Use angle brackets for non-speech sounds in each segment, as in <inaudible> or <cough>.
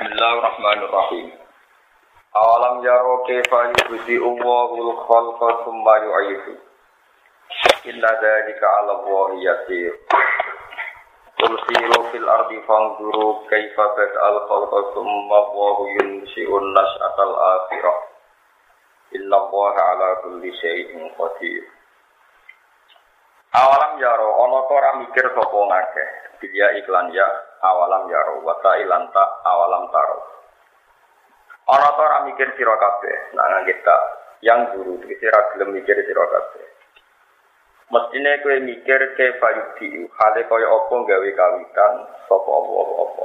Bismillahirrahmanirrahim. Awalam yaro kaifa yubdi Allahul khalqa thumma yu'idu. Inna dzalika 'ala Allahi yasir. Qul siru fil ardi fanzuru kaifa bada'al khalqa thumma Allahu yunshi'un nas'atal akhirah. Inna Allaha 'ala kulli syai'in qadir. Awalam yaro ana ta mikir sapa ngakeh. Iklan ya awalam yaro wa ilan ta awalam taro. Ana ta mikir sira nang kita yang guru iki ora gelem mikir sira kabeh. Mestine kowe mikir ke fayudi hale kaya apa gawe kawitan sapa Allah apa.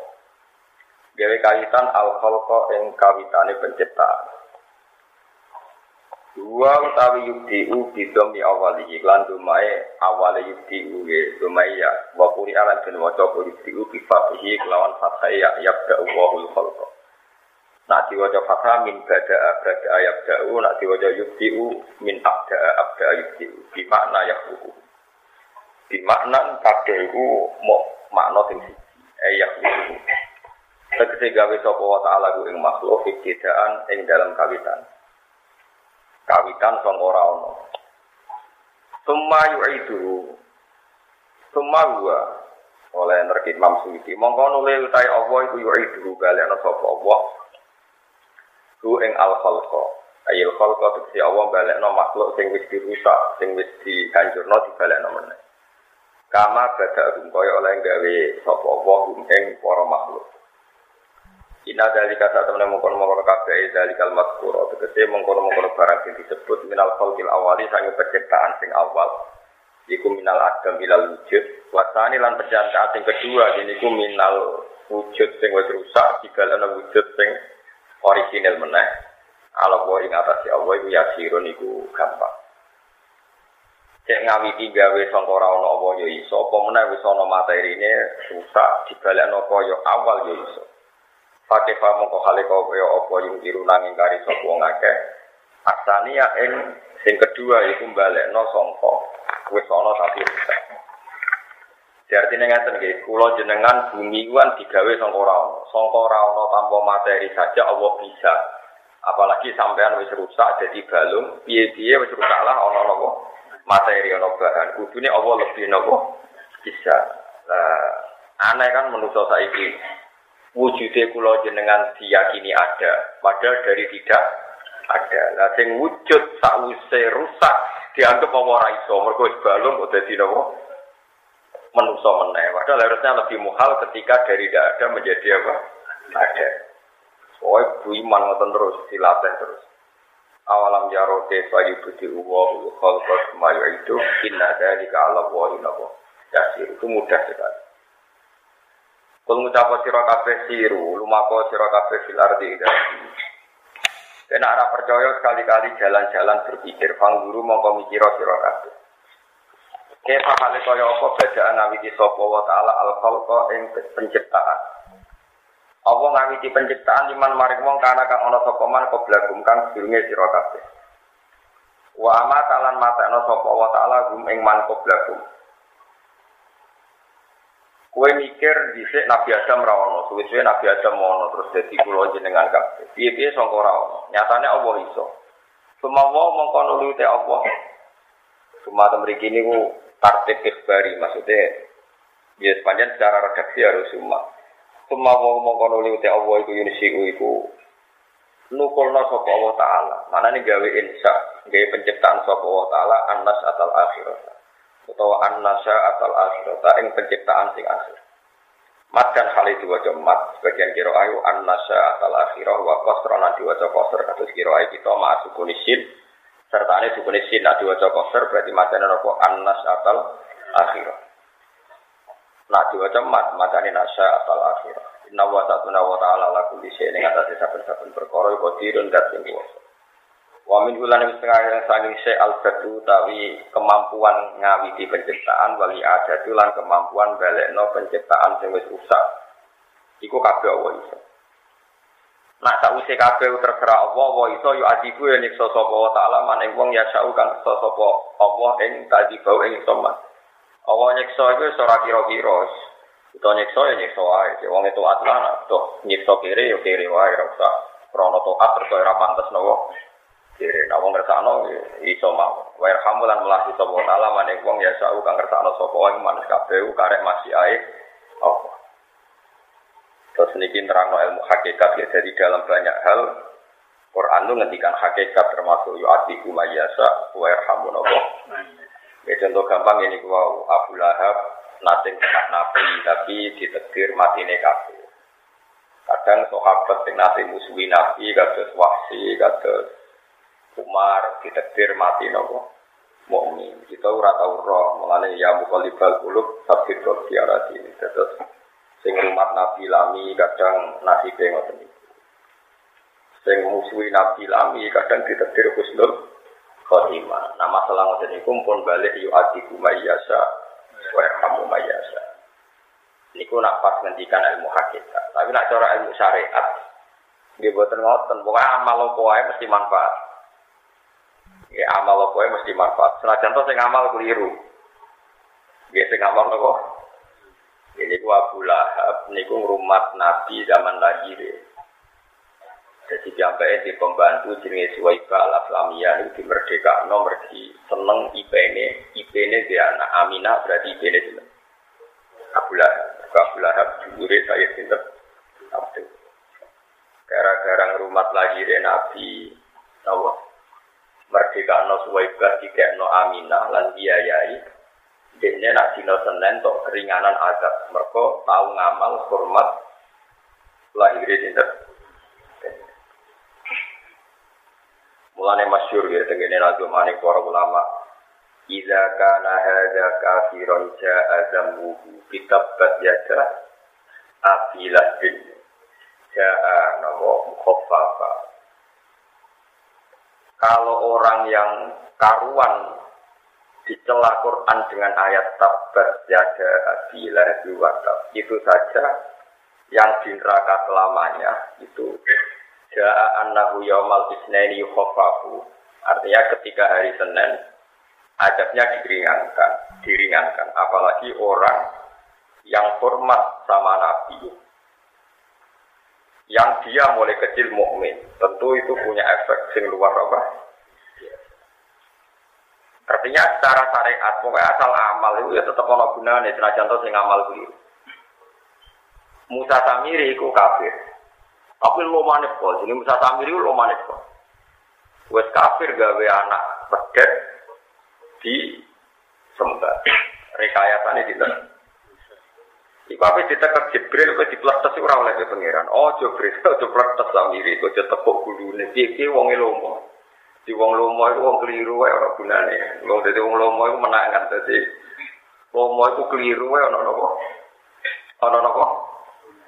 Gawe kawitan al khalqa ing kawitane penciptaan. Dua utawi yukti u bidom ya awali iklan dumai awali yukti u ye dumai ya wakuri alan dan wajah yukti u bifatihi kelawan fathah ya yabda wahul khalqa. Nak diwajah fathah min bada bada yabda u nak diwajah yukti u min abda abda yukti u bimakna yakbuku. Bimakna kabeh u mau makna sing siji eh yakbuku. Tegese gawe sapa wa ta'ala ku ing makhluk ibtidaan ing dalam kawitan kawitan sing ora ana. Summa yu'idu. Summa huwa oleh nerkit Imam Suyuti. Mongko nule utai Allah iku yu'idu balekno sapa Allah. Ku ing al khalqa. Ayil khalqa tegese Allah balekno makhluk sing wis dirusak, sing wis dihancurno dibalekno meneh. Kama bada kaya oleh gawe sapa Allah ing para makhluk. Ina dari kata teman mengkono mengkono kafe dari kalimat kuro tegese mengkono mengkono barang yang disebut minal khalqil awali sange penciptaan sing awal. Iku minal adam ilal wujud. Wasani lan penciptaan sing kedua ini ku minal wujud sing wis rusak digalana wujud sing original meneh. Ala wa ing atas Allah iku yasirun iku gampang. Cek ngawiti gawe sangka ora ana apa ya iso, apa meneh wis ana materine rusak dibalekno kaya awal ya iso. Pakai pamong kok hale kau kaya apa yung tiru nanging kari sapa akeh. Asania ing sing kedua iku balekno sangka wis ana tapi rusak. Jadi ini ngaten kula jenengan bumi kuan digawe sangka ora ana. Sangka tanpa materi saja Allah bisa. Apalagi sampean wis rusak jadi balung, piye-piye wis rusak lah ana napa materi ana bahan. Kudune Allah lebih napa bisa. Lah aneh kan menungso saiki wujudnya kula jenengan diyakini ada, padahal dari tidak ada. Lah sing wujud sakwise rusak dianggap apa ora iso, mergo balung udah dadi napa? Manusa meneh. Padahal harusnya lebih muhal ketika dari tidak ada menjadi apa? Ada. Soalnya bu iman ngoten terus dilatih terus. Awalam yaro te fayu budi uwa khalqa semaya itu inna dari ka ala wa inna itu mudah sekali. Kul ngucapa sira kabeh siru, lumako sira kabeh fil ardi. Kena arah percaya sekali-kali jalan-jalan berpikir, fang guru mongko mikira sira kabeh. Kepa hale kaya apa bedaan ngawiti sapa wa taala al khalqa ing penciptaan. Apa ngawiti penciptaan iman maring wong kana kang ana sapa man qoblagum kang sedurunge sira kabeh. Wa amatalan matekno sapa wa taala gum ing man qoblagum. Kue mikir dhisik Nabi Adam ra ono, suwe-suwe Nabi Adam ono terus dadi kula jenengan kabeh. Piye-piye sangka ra ono. Nyatane Allah iso. Sumawa mongko nulute Allah. Cuma mriki niku tartib ikhbari maksudnya ya sepanjang secara redaksi harus semua. Sumawa mongko nulute Allah iku yunisiku iku nukulna sapa Allah taala. Mana nih gawe insya, gawe penciptaan sapa Allah taala annas atal akhirat utawa annasa atal akhirata ing penciptaan sing akhir. Mat dan hal itu wajah mat sebagian kira ayu annasa atal akhirah wa qasra nanti wajah qasr kados kira ayu kita ma sukunisin serta ini sukunisin nanti wajah qasr berarti macamnya apa annas atal akhirah. Nah diwajah mat macamnya nasa atal akhirah. Inna wa ta'ala wa ta'ala laku di sini ing atas saben-saben perkara qadirun dat sing. Wa min ulan setengah yang saking se al tawi kemampuan ngawiti penciptaan wali ada lan kemampuan balekno penciptaan sing wis rusak. Iku kabeh Allah iso. Nak sause kabeh terserah Allah wa iso yo adibu yen nyiksa sapa wa taala maning wong ya sau kang nyiksa sapa Allah ing tadi bau ing somat. Allah nyiksa iku ora kira-kira Kita nyiksa ya nyiksa wae, wong itu atlan, toh nyiksa kiri ya kiri wae, ora usah krono toat terus ora nopo. Kiri, wong ngersakno ya iso mau. Wa yarhamu lan melasi sapa taala maning wong ya sau kang ngersakno sapa wae manus kabeh karek masih ae. Oh. Terus niki nerangno ilmu hakikat ya jadi dalam banyak hal Quran itu ngendikan hakikat termasuk yu'atiku mayasa wa yarhamu nopo. Ya contoh gampang ini wow Abu Lahab nating kena nabi tapi ditetir matine kabeh. Kadang sahabat sing nate musuhi nabi kados Wahsi kados Umar ditetir mati nopo mukmin. Kita ora tau roh mulane ya mukallibal qulub sabit tiara ini. Terus sing umat nabi lami kadang nasibe ngoten Sing musuhi Nabi lami kadang ditetir husnul khotimah. Nah masalah ngoten niku pun balik yu adiku mayyasa wa yarhamu mayyasa. Niku nak pas ngendikan ilmu hakikat. Tapi nak cara ilmu syariat nggih boten ngoten. Pokoke amal wae mesti manfaat. Ya amal opo wae mesti manfaat. Senajan to sing amal keliru. Nggih sing amal nopo? Ini Abu Lahab, niku ngrumat Nabi zaman lahir. Jadi sampai di pembantu jenis Suwaiba al Islamiyah itu merdeka nomor di seneng IP ini IP ini dia anak Aminah berarti IP ini seneng Abu Lahab Abu saya sinter gara-gara rumah lagi Nabi Nawa merdeka no Suwaiba tiga no Aminah lan biayai Dene nak dino Senin tok keringanan azab mereka tahu ngamal hormat lahir sinter Mulane masyur ya tengene radio manik para ulama. Iza kana hadza kafiron ja'a zambuhu kitabbat yada afilah bin ja'a nawa mukhaffafa. Kalau orang yang karuan dicela Quran dengan ayat tabat yada afilah biwatab itu saja yang di neraka selamanya itu Ja'a annahu yaumal isnaini yukhafafu. Artinya ketika hari Senin adabnya diringankan, diringankan. Apalagi orang yang hormat sama Nabi, yang dia mulai kecil mukmin, tentu itu punya efek sing luar apa? Artinya secara syariat, pokoknya asal amal itu ya tetap ono gunanya, senajan to sing amal keliru. Musa Samiri itu kafir, tapi lo manis kok, jadi Musa Samiri lo manis kok. Wes kafir gawe anak pedet di sembah. Rekayasa ini Iku apa ditekek Jibril kok dipletes ora oleh pangeran. Oh Jibril <laughs> kok dipletes Samiri kok tepuk gulune. Piye wong lomo. Di wong lomo iku wong keliru wae ora gunane. Wong dadi wong lomo iku menangan dadi lomo iku keliru wae ana napa? Ana napa?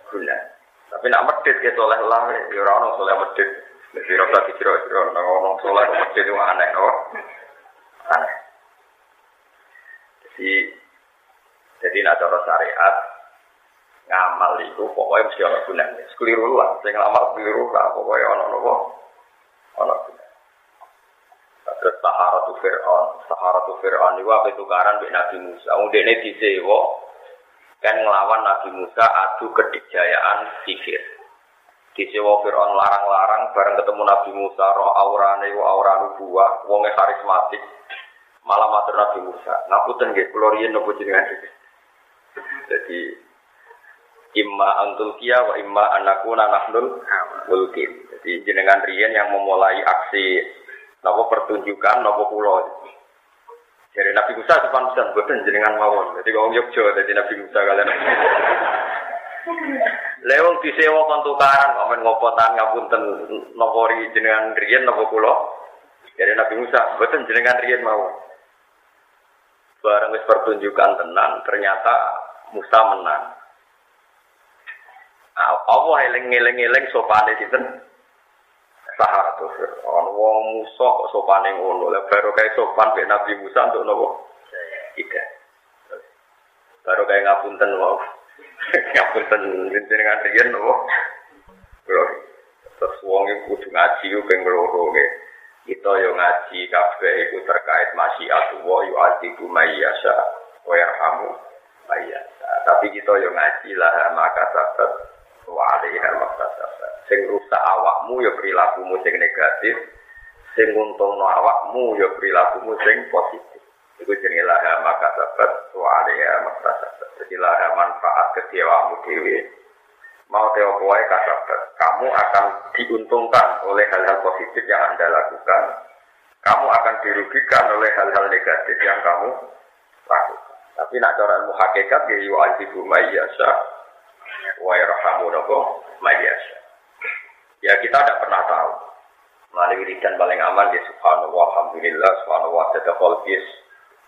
Gunane. Tapi nak medit ke soleh lah, ya orang soleh medit. Jadi rasa dikira-kira orang soleh medit itu aneh, no? Aneh. Jadi, jadi nak cara syariat, ngamal itu pokoknya mesti ada gunanya. Sekeliru lah, saya ngamal keliru lah, pokoknya ada nopo, ada gunanya. Terus Saharatu Fir'aun, Saharatu Fir'aun itu apa itu karan Nabi Musa. Kemudian ini disewa, kan ngelawan Nabi Musa adu kedikjayaan sihir. Di sewa Fir'aun larang-larang bareng ketemu Nabi Musa roh aurane wa aura nubuah, wonge karismatik. Malah matur Nabi Musa, ngapunten nggih kula riyen nopo jenengan. Jadi imma antul kia wa imma anakuna nahnul mulkin. Jadi jenengan riyen yang memulai aksi nopo pertunjukan nopo pulau. Jadi Nabi Musa depan pesan boten jenengan mawon. Jadi kalau Yogyo jadi Nabi Musa kalian. <laughs> Lewong disewa kon tukaran kok men ngopotan ngapunten nopori jenengan riyen nopo kula. Jadi Nabi Musa boten jenengan riyen mawon. Bareng wis pertunjukan tenang, ternyata Musa menang. Nah, Allah eling-eling-eling sopane sinten? Sahabat Fir'aun, wong Musa sopan yang ngono, lah baru kayak sopan be Nabi Musa untuk nopo? Tidak. Baru kayak ngapunten wow, <laughs> ngapunten jenengan riyen nopo? Terus wong iku kudu ngaji yo ping loro Kita yo ngaji kabeh iku terkait masyiatullah yu atiku mayyasa wa yarhamu mayyasa. Tapi kita yo ngaji lah maka sabat wa maktasabat. Sing rusak awakmu yo perilakumu sing negatif, sing nguntungno awakmu yo perilakumu sing positif. Iku jenenge lah maka sabat wa maktasabat. Jadi lah manfaat kecewamu dhewe mau teo kowe kasabat. Kamu akan diuntungkan oleh hal-hal positif yang Anda lakukan. Kamu akan dirugikan oleh hal-hal negatif yang kamu lakukan. Tapi nak cara ilmu hakikat ya yu'adzibu mayyasha wa yarhamu nabo mayyasha. Ya kita tidak pernah tahu. Melalui wiridan paling aman di subhanallah, alhamdulillah, subhanallah, ada kolbis.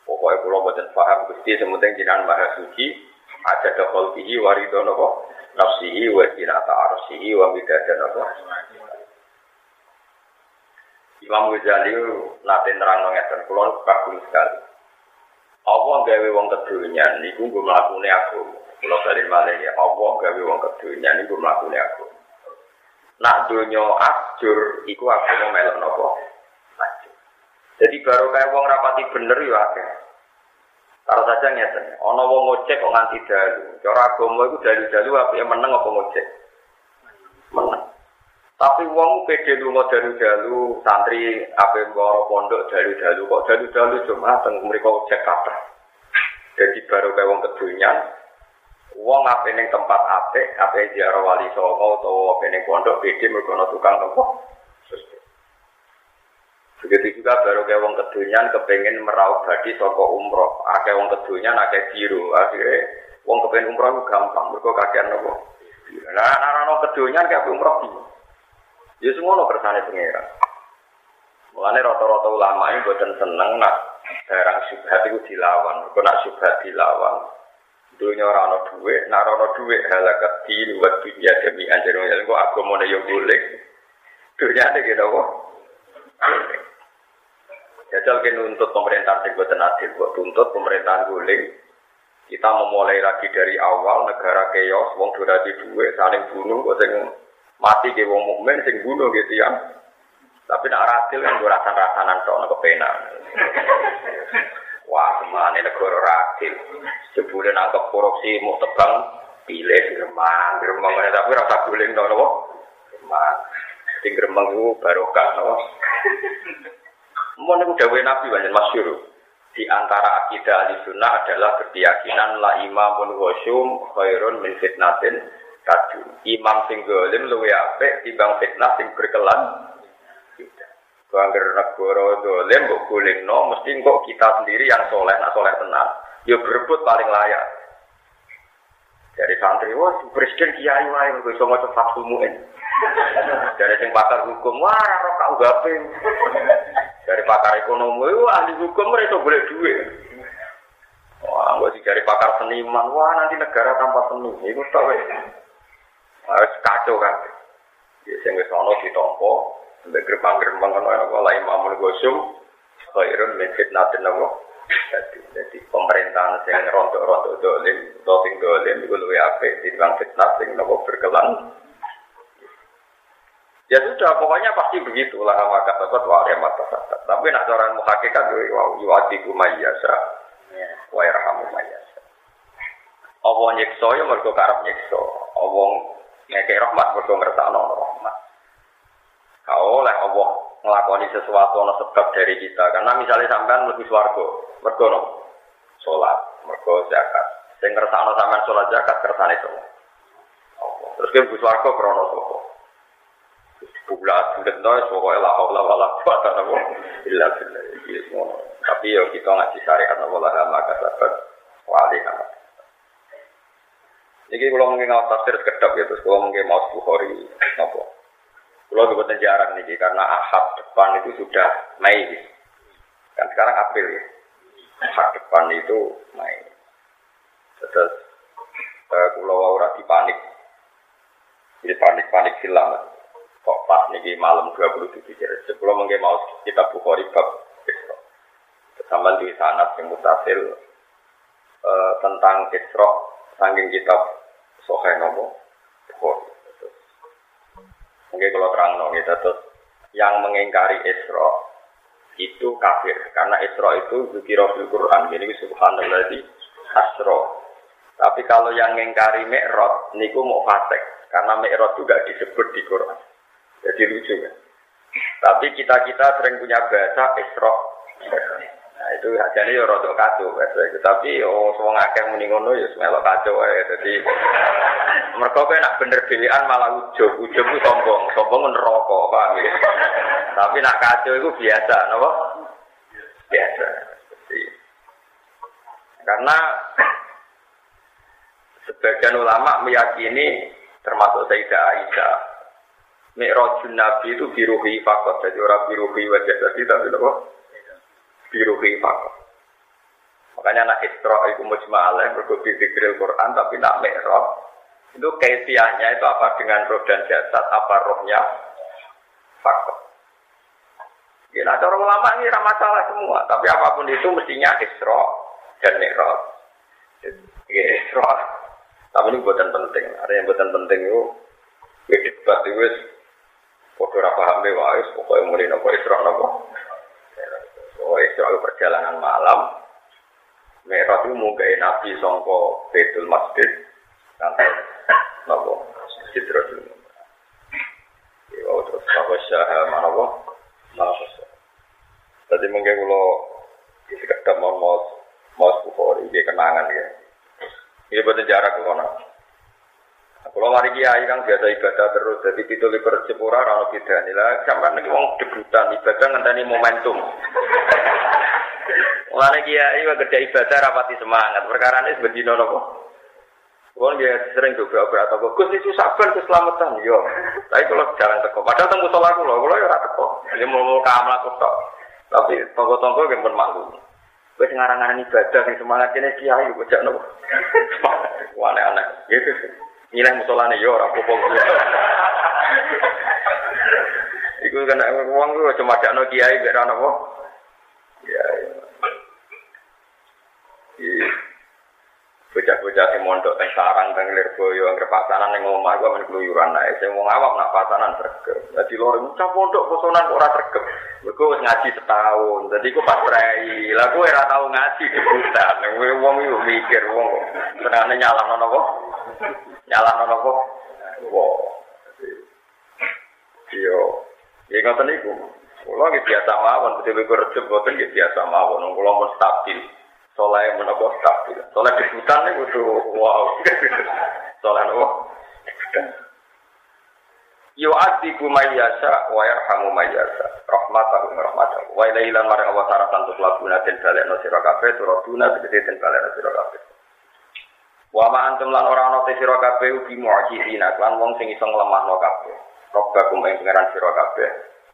Pokoknya pulau buatan paham, gusti sementing jinan maha suci, ada kolbihi warido nabo nafsihi wa jinata arsihi wa midada. Imam Ghazali nanti nerang ngeten, kulon kagum sekali. Allah gawe wong kedunya niku nggo mlakune aku. Kula bali malih ya Allah gawe wong kedunya niku mlakune aku. Nak donya ajur iku mau melok? Ajur. Jadi baru kayak wong rapati bener ya akeh. Kalau saja ngeten, ana wong ngocek kok nganti dalu. Cara agama iku dalu-dalu apa yang meneng apa ngocek? Meneng. Tapi wong pede lunga dalu-dalu, santri ape mboro pondok dalu-dalu kok dalu-dalu cuma teng mriku cek kathah. Jadi baru kayak wong kedunyan, wong ape ning tempat apik, ape ziarah wali songo utawa ape ning pondok pede mergo tukang tempo. Begitu juga baru kayak wong kedunyan kepengen meraup badi saka umroh. Akeh wong kedunyan akeh biru, akhirnya wong kepengen umroh gampang mergo kakean nopo. Nah, anak-anak kedunyan kayak umroh bingung. Ya semua lo kersane pengira. Mulane rata-rata ulama ini buatan seneng nak barang subhat itu dilawan. Kau nak subhat dilawan. Dunia orang no duit, nak orang duit halakat di luar dunia demi anjir. Ya mau nih boleh. Dunia ada gitu kok. Jajal kita nuntut pemerintahan sing boten adil, buat tuntut pemerintahan guling. Kita memulai lagi dari awal negara keos, wong durati duit, saling bunuh, kok sing mati ke wong mukmin sing bunuh gitu ya. Tapi nak ratil kan gue rasan-rasanan tok nak kepenak. Wah, semane negara ratil. Sebulan nangkep korupsi mau tebang pilih gremang, gremang tapi rasa guling dong nopo. Gremang. Sing gremang itu barokah nopo. Mau udah nabi banyak masyur. Di antara akidah ahli sunnah adalah berkeyakinan la imamun wasyum khairun min fitnatin kaju. Imam sing golim luwe apik timbang fitnah sing berkelan. Bangger negara dolim mbok no mesti kok kita sendiri yang soleh nak soleh tenang. Yo berebut paling layak. Dari santri, wah presiden kiai wae kok iso maca fathul muin. Dari sing pakar hukum, wah ora kau gape. Dari pakar ekonomi, wah ahli hukum mereka boleh duit. Wah, gue dari pakar seniman, wah nanti negara tanpa seni, itu tau harus kacau kan. Ya sing wis ana ditampa sampai gerbang-gerbang ana apa la imamul gosum khairun min fitnatin apa. Jadi, jadi pemerintahan sing rontok-rontok dolim, sing dolim iku luwih apik dibanding fitnah sing nopo berkelan. Ya sudah, pokoknya pasti begitulah maka tetap wa mata Tapi nak cara muhakikat wa yu'adiku mayyasa wa yarhamu mayyasa. Allah nyiksa ya mergo karep nyiksa. Allah ngekek rahmat mergo ngersakno rahmat. Kau oleh Allah ngelakoni sesuatu ono sebab dari kita. Karena misalnya sampean lebih swarga, mergo no salat, mergo zakat. Sing ngersakno sampean salat zakat kersane semua. Allah. Terus ke swarga krono sapa? Bulat bulat noy, pokoknya lah Allah wala kuasa nabo illa billah. Tapi yo kita ngaji syariat nabo lah maka sahabat wali amat. Jadi kalau mungkin ngawat tafsir kedap gitu, kalau mungkin mau Bukhari, nopo. Kalau buatan jarang nih, karena ahad depan itu sudah Mei. Kan sekarang April ya. Ahad depan itu Mei. Terus eh, kalau aura panik, ini panik-panik silam. Kok pas nih malam 27 jari. Sebelum mungkin mau kita Bukhari bab. Sampai di sana yang mutasil eh, tentang Isra saking kitab nopo Bukhari. Mungkin kalau terang nopo kita terus yang mengingkari Isra itu kafir karena Isra itu zikir fil Quran jadi subhanallah di asro Tapi kalau yang ngengkari mi'raj niku mau fasik karena mi'raj juga disebut di Quran. Jadi lucu kan. Tapi kita-kita sering punya bahasa Isra. Nah itu hajane ya rada kacau. Tapi oh semua ngakeh muni ngono ya melok kacau ae. Dadi mereka kowe nak bener pilihan malah ujub. Ujub itu sombong, sombong neraka, paham ya? Tapi nak kacau itu biasa, napa? Biasa. Jadi, karena sebagian ulama meyakini termasuk Sayyidah Aisyah Mi'rajun Nabi itu biruhi fakot, jadi orang biruhi wajah tadi tapi apa? Biruhi fakot. Makanya nak Isra itu mujma'alah, berkubi dikril Quran, tapi nak Mi'raj. Itu kaifiahnya itu apa dengan roh dan jasad, apa rohnya fakot. Ya, nah, cara ulama ini ramah masalah semua, tapi apa pun itu mestinya Isra dan Mi'raj. Ya, Isra. Tapi ini buatan penting. Ada yang buatan penting itu, ya debat itu Pokoknya ora paham be wae, pokoke muni napa Isra napa. Oh, Isra perjalanan malam. Merah itu mungkin Nabi songko Betul Masjid. Nanti napa Masjid Rasul. Ya, terus syah mana apa? Mana Tadi mungkin kalau sekedar mau mau mau Bukhari, dia kenangan ya. Ini buat jarak mana? Kalau mari kiai kan biasa ibadah terus, jadi itu liber sepura rano kita nila. Sampai nih wong debutan ibadah ngenteni momentum. Mulane kiai wa kerja ibadah rapati semangat. Perkara ini nono kok. Wong dia sering juga atau Gus itu sabar keselamatan, yo. Tapi kalau jarang teko, padahal tunggu sholat kulo, kulo ya rata teko. Ini mau kamar aku tok. Tapi tonggo-tonggo yang bermaklum. Wes ngarang-ngarang ibadah yang semangat ini kiai, gue jangan nopo. Aneh-aneh, gitu sih. Nilai musolane yo ora apa-apa. Iku kan wong ku cuma dakno kiai ana apa. Ya. Iya. Bocah-bocah sing mondok teng sarang teng Lirboyo anggere pasanan ning omah gua men keluyuran ae. Sing wong awam nak pasanan sregep. Dadi loro mucah pondok posonan ora sregep. Mergo wis ngaji setahun. Dadi ku pas rei. Lah kowe ora tau ngaji debutan. Wong iku mikir wong senengane nyalahno napa? Nyalahno napa? Wo. Yo. Ya ngoten niku. Kula nggih biasa mawon, betul-betul rejep boten nggih biasa mawon. Kula mun stabil. Soleh menapa stabil. Soleh di hutan itu kudu wow. <laughs> soleh nopo? Yo adiku mayyasa wa yarhamu mayyasa. Rahmatahu rahmatahu. Wa ilaihi lan marang Allah ta'ala tantu labuna den balekno sira kabeh turaduna tegese den balekno sira kabeh. Wa ma antum lan ora ana te sira kabeh ugi mu'jizina lan wong sing iso nglemahno kabeh. Robbakum ing pangeran sira kabeh.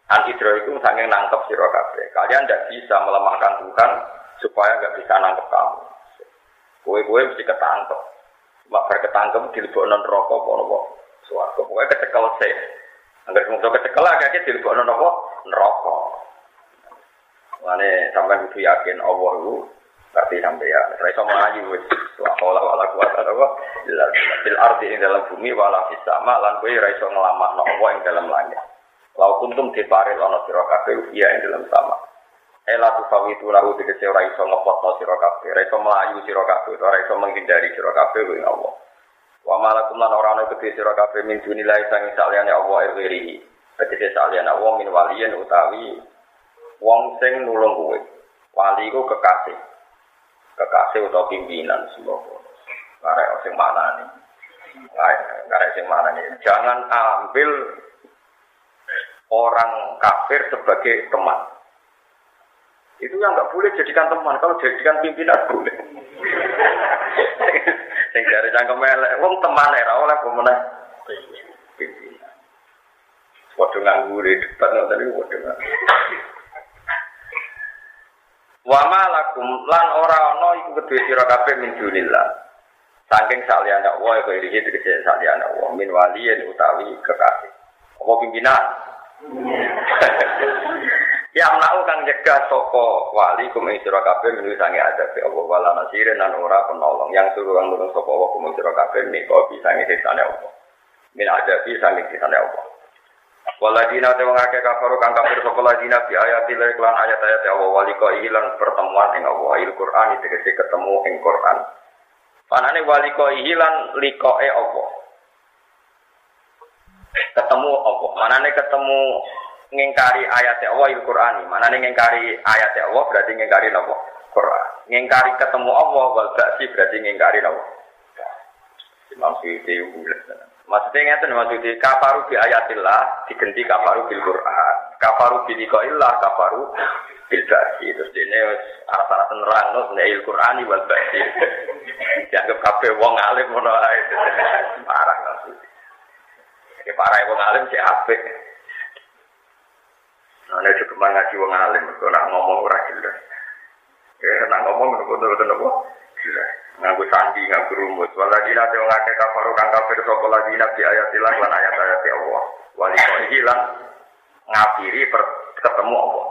An itu saking nangkep sira kabeh. Kalian tidak bisa melemahkan Tuhan supaya nggak bisa nangkep kamu. Kue-kue mesti ketangkep. Cuma berketangkep di non rokok, apa nopo suarga. Pokoknya kecekel sih. Agar kemudian kecekel agaknya di non nopo neraka. Mane sampai itu yakin Allah itu berarti sampai ya. Saya sama aja wes. Wala wala kuat apa? Bil arti ing dalam bumi wala sama lan kowe ora iso nglamah Allah ing dalam langit. Lau kuntum diparil ana sira kabeh iya ing dalam sama. Ela tu fawitu lahu tegese ora iso ngepotno sira kabeh, ora iso melayu sira kabeh, ora iso menghindari sira kabeh kuwi Allah. Wa malakum lan ora ana kedhe sira kabeh min dunilai sang saliyane Allah iri. Tegese saliyane Allah min waliyen utawi wong sing nulung kowe. Wali ku kekasih. Kekasih utawa pimpinan semboko. Karek sing manani. Karek sing manani. Jangan ambil orang kafir sebagai teman. Itu yang nggak boleh jadikan teman. Kalau jadikan pimpinan boleh. Sing dari cangkem elek, wong teman era oleh pemenang. Waduh nganggur debat ini waduh Wa malakum lan ora ana iku kedue sira kabeh min dunillah. Saking saliyane Allah iku iki tegese saliyane Allah min waliyin utawi kekasih. Apa pimpinan? Ya mau kang nyegah soko wali kum ing sira kabeh menuwi sange adabe Allah wala nasirin lan ora penolong yang suruh kang nulung sapa wa kum sira kabeh nika bisa ngisane Allah. Min adabi sange sisane Allah. Waladina te wong akeh kafir kang kafir sapa ladina bi ayati ayat-ayat Allah wali ko ilan pertemuan ing Allah il Quran tegese ketemu ing Quran. Panane waliko hilan likoe opo. Ketemu opo. Manane ketemu ngingkari ayat Allah il Qur'ani. Manane ngingkari ayat Allah berarti ngingkari nopo? Quran. Ngingkari ketemu Allah wal ba'si berarti ngingkari nopo? Imam Suyuti Maksudnya ngeten maksudnya kafaru bi ayatillah digenti kafaru bil Quran. Kafaru bi liqaillah kafaru bil ba'si. Terus ini arah-arah nerang no il Qur'ani wal ba'si. Dianggap kabeh wong alim ngono. Parah maksudnya. Ini parah wong alim sih apik. Nah, ini juga ngaji wong alim, kok nak ngomong ora jelas. Ya, nak ngomong betul-betul nopo jelas. Ngaku sandi, ngaku rumus. Waladina te wong akeh kafaru kang kafir sapa ladina bi ayatillah lan ayat-ayat Allah. Wali kok hilang ngafiri ketemu Allah.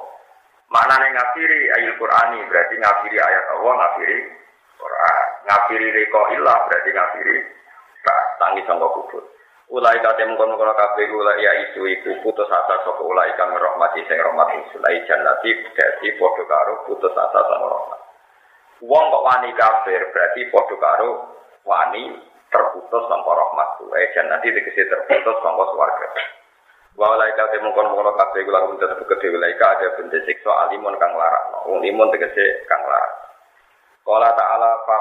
Mana nih ngafiri ayat Qur'ani berarti ngafiri ayat Allah, ngafiri Quran. Ngafiri reko ilah berarti ngafiri tak tangi sangka kubur. Ulai kate mengkon kono kabeh ulai ya itu iku putus asa saka ulai kang rahmati sing rahmat ulai jannati dadi padha karo putus asa saka rahmat. Wong kok wani kafir berarti padha karo wani terputus saka rahmat ulai jannati tegese terputus saka swarga. Wa ulai kate mengkon kono kabeh kula kudu tetep gede ulai ada benda siksa alimun kang larang. Wong limun tegese kang larang. Qala ta'ala fa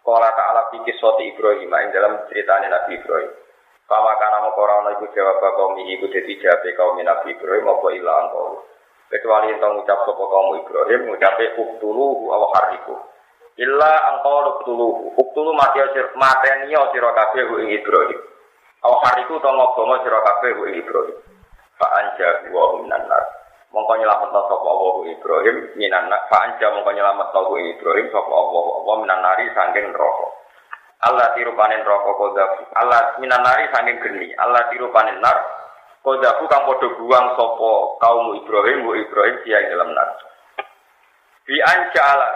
Qala ta'ala fi kisati Ibrahim ing dalam ceritanya Nabi Ibrahim. Kama kana mukora ana iku jawab kaum iku dadi jawabe kaum Nabi Ibrahim apa ila angkau. Kecuali ento ngucap sapa kaum Ibrahim ngucape uktulu aw hariku. Illa angkau uktulu. Uktulu mati sir mateni sira kabeh ing Ibrahim. Aw hariku to ngobomo sira kabeh ing Ibrahim. Fa anja wa minan nar. Mongko nyelamet sapa Allah Ibrahim minan nar. Fa anja mongko nyelamet sapa Ibrahim sapa Allah Allah minan nari saking neraka. Allah tiru panen rokok kodabu. Allah minanari saking geni. Allah tiru panen nar. Kodabu kang podo buang sopo kaum Ibrahim, bu Ibrahim dia dalam nar. Bi anja Allah.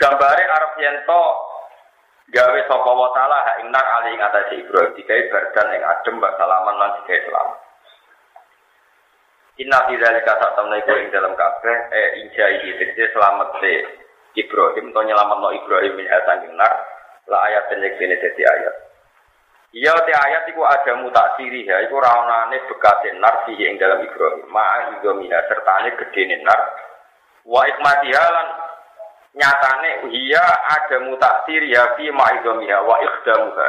Gambare Arab yento gawe sopo wa ta'ala ha ing nar ali ing atas Ibrahim. Dikai berdan ing adem bak salaman lan dikai selamat. Inna fi dzalika satamna iku ing dalam kabeh eh injai iki selamat se Ibrahim to nyelametno Ibrahim min saking nar la ayat ini jadi ayat. Iya te ayat iku ada mutaksiri ya, iku raunane bekate nar fihi ing dalam Ibrahim. Ma'a idomina sertane gedene nar. Wa ikmatiha lan nyatane iya ada mutaksiri ya fi ma'a idomiha wa ikhdamuha.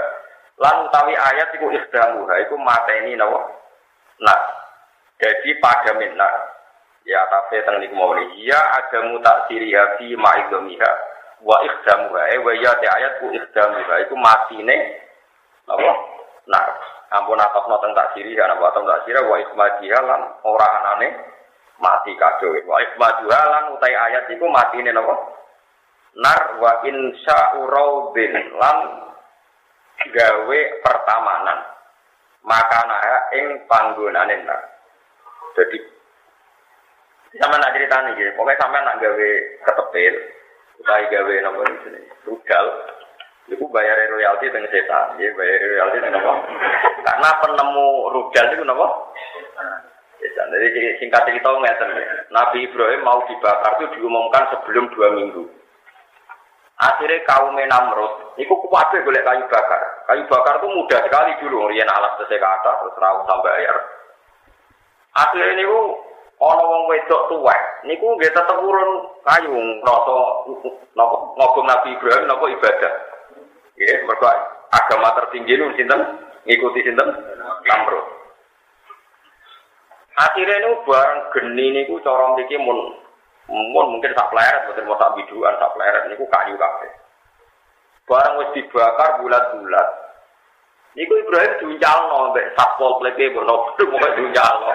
Lan utawi ayat iku ikhdamuha iku mateni nawa nar. Jadi pada minar. Ya tapi teng niku mawon. Iya ada mutaksiri ya fi ma'a idomiha wa ikhdamuha eh wa ya te ayat ku ikhdamuha iku matine apa? Nah ampun atosno teng tak siri ana wa teng tak sira wa ikhmadiha lan ora anane mati kado wa ikhmaduha lan utai ayat iku matine napa? Nar wa insya uraudin lan gawe pertamanan. Maka nah ing panggonane nar jadi sama nak cerita nih, pokoknya sama nak gawe ketepil, Utai gawe nopo di sini. Rudal. Iku bayar royalti dengan setan. Ya bayar royalti dengan nopo. Karena penemu rudal itu nopo. Setan. Jadi singkat cerita ngeten. Nabi Ibrahim mau dibakar itu diumumkan sebelum dua minggu. Akhirnya kaum Namrud, itu kuwabe boleh kayu bakar. Kayu bakar itu mudah sekali dulu, rian alat ke atas, terus rawat sampai air. Akhirnya ini ana wong wedok tuwek niku nggih tetep urun kayu ngrasa napa ngobong Nabi Ibrahim napa ibadah. Nggih mergo agama tertinggi niku sinten? Ngikuti sinten? Namrud. Akhirnya ini barang geni niku cara mriki mun mun mungkin sak pleret mboten mau sak biduan sak pleret niku kayu kabeh. Barang wis dibakar bulat-bulat. Niku Ibrahim diuncalno mbek satpol pp bono pokoke diuncalno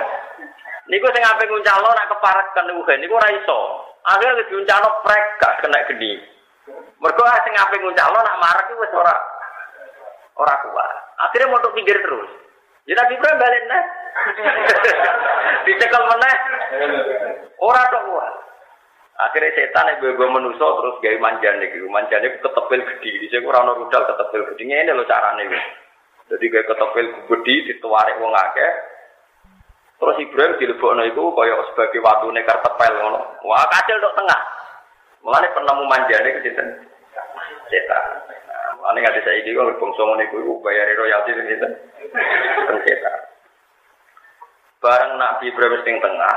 Niku sing ape nguncalo nak kepareken niku niku ora iso. Akhire wis nguncalo prek gak kena geni. Mergo sing ape nguncalo nak marek wis ora ora kuat. Akhirnya mau pinggir terus. Ya Nabi Ibrahim balik nah. <laughs> Dicekel meneh. Ora tok kuat. Akhirnya setan yang gue menuso terus gawe manjan nih, manjane ketepil gede. Di sini kurang rudal ketepil gede. Ini lo carane. Jadi gue ketepil gede dituarik wong akeh, Terus Ibrahim dilebokno iku kaya sebagai watune kartepel ngono. Wah, kacil tok tengah. Mulane penemu manjane ke sinten? Setan. Ane nggak bisa iki kok bangsa ngene iku bayar royalti gitu. Sengketa. Bareng Nabi Ibrahim sing tengah,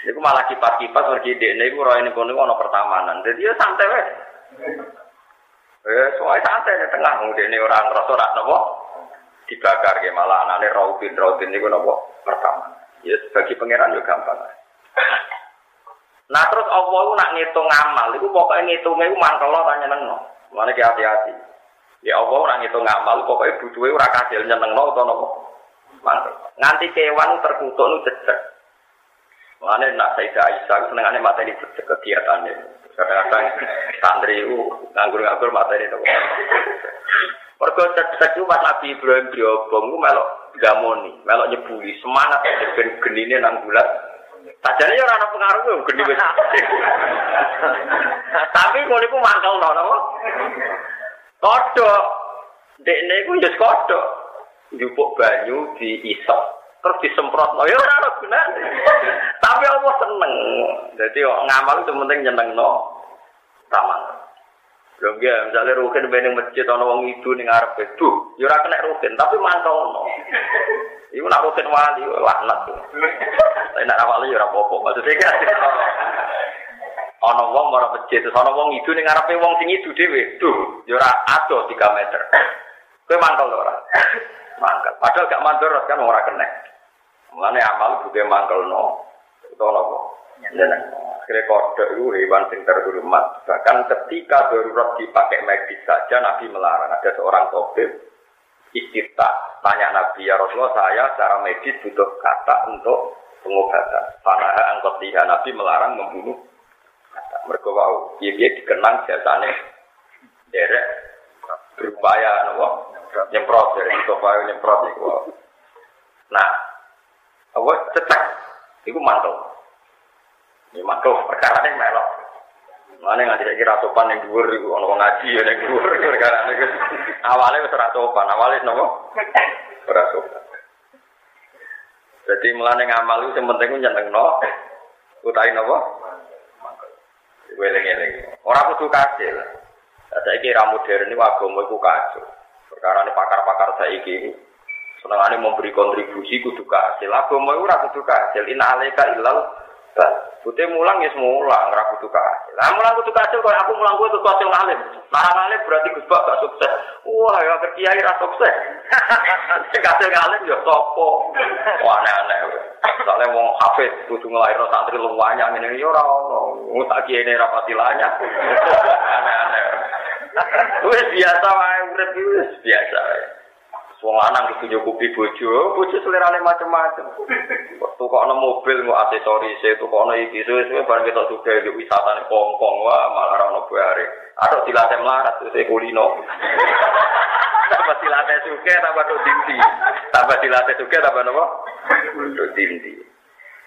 Iku malah kipas-kipas pergi dekne iku roh ini kono ana pertamanan. Jadi ya santai wae. Eh, soalnya santai di tengah ini orang ngerasa ora napa dibakar ke malah anane rautin rautin niku napa pertama. Ya bagi pangeran juga gampang. Nah terus Allah itu nak ngitung amal, itu pokoknya ngitungnya itu mangkel tanya nengno. Mana ki hati-hati. Ya Allah nak ngitung amal, pokoknya butuhnya ora kasil nyeneng no atau nopo. Mangkel. Nganti kewan terkutuk nu cecek. Mana nak Sayyidah Aisyah ini kegiatan ini. Kadang-kadang santri itu nganggur-nganggur mata ini. Mereka cek-cek itu pas Nabi Ibrahim diobong itu melok gamoni, melok nyebuli, semangat ben genine nang bulat. Sajane ya ora pengaruh yo geni wis. <laughs> Tapi ngono iku mangkel to napa? Kodok. Dekne iku wis kodok. Njupuk banyu diisep terus disemprot no ya ora ono gunane tapi Allah seneng jadi ngamal itu penting nyeneng no Lho nggih, misalnya rukin bening masjid ana wong idu ning arep itu, ya ora kena rukin, tapi mantau <laughs> Iku nak rukin wali laknat. Tapi nak wali ya ora apa-apa. Maksudnya kan <laughs> ana wong ora masjid, terus ana wong idu ning ngarepe wong sing idu dhewe. Duh, ya ora ado 3 meter. Kowe mantau ora? <laughs> Mangkal. Padahal gak mandor kan ora kena. Mulane amal juga mangkel no. Itu apa? Nyeneng. Akhirnya kodok itu hewan sing terhormat. Bahkan ketika darurat dipakai medis saja Nabi melarang. Ada seorang tabib istirta tanya Nabi ya Rasulullah saya secara medis butuh kata untuk pengobatan. Fanaha angkot tiga Nabi melarang membunuh kata. Mereka wow, dia dikenang jasane derek berupaya nopo nyemprot dari itu nyemprot itu. Nah, apa cetak itu mantul ini mantul perkara ini melok mana nggak tidak kira sopan yang dhuwur iku ana ngaji ya yang dhuwur perkara niku awale wis ora sopan awale napa ora sopan jadi mulane ngamal itu penting nyenengno utahe napa Weleng-eleng. Orang kudu kasil. Saya kira modern ini agama itu kacau. Perkara ini pakar-pakar saya ini Senengane memberi kontribusi kudu kasil. Agama iku ora kudu kasil. Inna alaika illal Putih mulang ya mulang, ora kudu kasil. Lah mulang kudu kasil kalau aku mulang kudu kasil ngalim. Larang ngalim berarti Gus Bak gak sukses. Wah, ya kiai ra sukses. <laughs> Sing ngalim ya sapa? Wah, aneh-aneh. Soale wong hafid kudu nglairno santri luwanya ngene ya ora ono. Wong tak kiai rapati lanya. <laughs> Aneh-aneh. Wis biasa wae urip wis biasa wae. Wong lanang kudu nyukupi bojo, bojo selerane macam-macam. Waktu kok ana mobil mau aksesoris, itu kok ana iki suwe-suwe bareng kita juga di wisata ning Hongkong wah malah ora ono bare. Atau dilatih melarat terus kulino. tambah dilatih suke tambah do dinti. Tambah dilatih suke tambah nopo? Do dinti.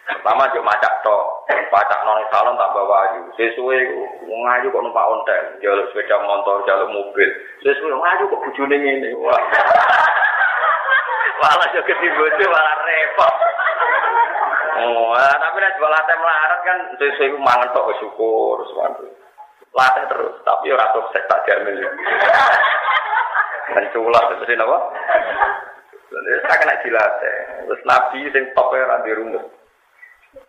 Pertama juk macak tok, pacak nang salon tambah waju. Sesuwe wong ayu kok numpak ontel, jaluk sepeda motor, jaluk mobil. Sesuwe wong ayu kok bojone ngene. Wah. Malah yo gede bojo malah repot. Oh, nah, tapi nek jual latte melarat kan sesuk iku mangan tok syukur semantu. Latte terus, tapi ora sukses tak jamin. Menculat terus napa? Terus tak kena dilatih. Terus nabi sing top ora di rumus.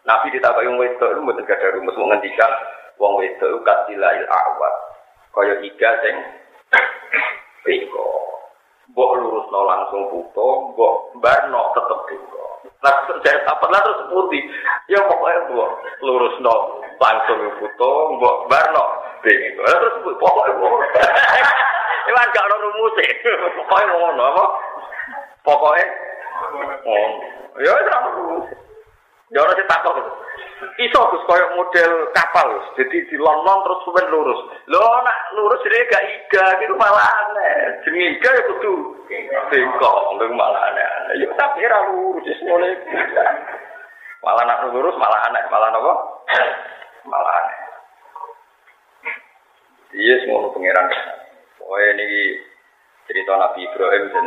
Nabi ditabai wong wedok itu mboten gadah rumus mau ngendikan wong wedok katilail awat. Kaya iga sing beko. Mbok lurusno langsung buto, mbok barno tetep buto. Nah, saya apa lah terus putih. Ya pokoknya mbok lurusno langsung buto, mbok barno bingung. Terus pokoknya mbok. <laughs> Iwan gak rumus e. Pokoknya ngono apa? Pokoknya ngono. Ya ada Ya orang takut. Iso Gus koyo model kapal Jadi dilon-lon terus suwen lurus. Lho nak lurus jadi gak iga itu malah aneh. Jenenge iga ya kudu bengkok, lho malah aneh. Ya tapi ra lurus wis mulai. Malah nak lurus malah aneh, malah napa? Malah aneh. Iya semua pangeran. Oh ini cerita Nabi Ibrahim dan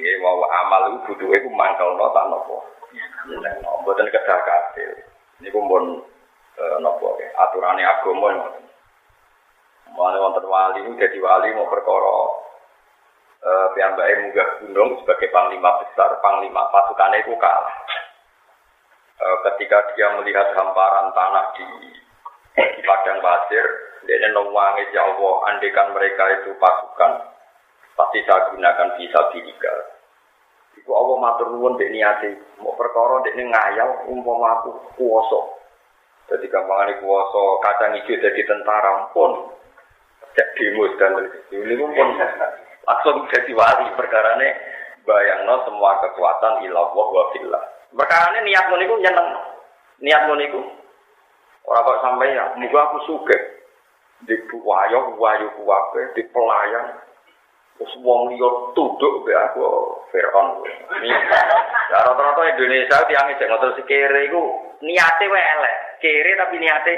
ya, mau amal itu butuh itu mangkal no tak nopo. Buatan kedah kasil. Ini kumpul eh, nopo aturannya agama. Mulai wonten wali, jadi wali mau perkara eh piyambake munggah gunung sebagai panglima besar, panglima pasukannya itu kalah. Eh, ketika dia melihat hamparan tanah di, di padang pasir, dia nongwangi ya Allah, andekan mereka itu pasukan, pasti saya gunakan bisa tiga. Iku Allah matur nuwun dek niati, mau perkara dek ngayal umpama aku kuwasa. Jadi gampangane kuwasa kacang hijau jadi tentara pun cek demo dan ini pun langsung jadi wali. Perkara ini bayangno semua kekuatan ilah wa perkara ini niat niku nyeneng. Niat niku orang kok sampai ya muga aku suge di wayo wayo kuwabe di pelayan Terus wong liya be aku Firaun. Ya rata-rata Indonesia tiang sing ngoten sikere iku niate wae elek. Kere tapi niate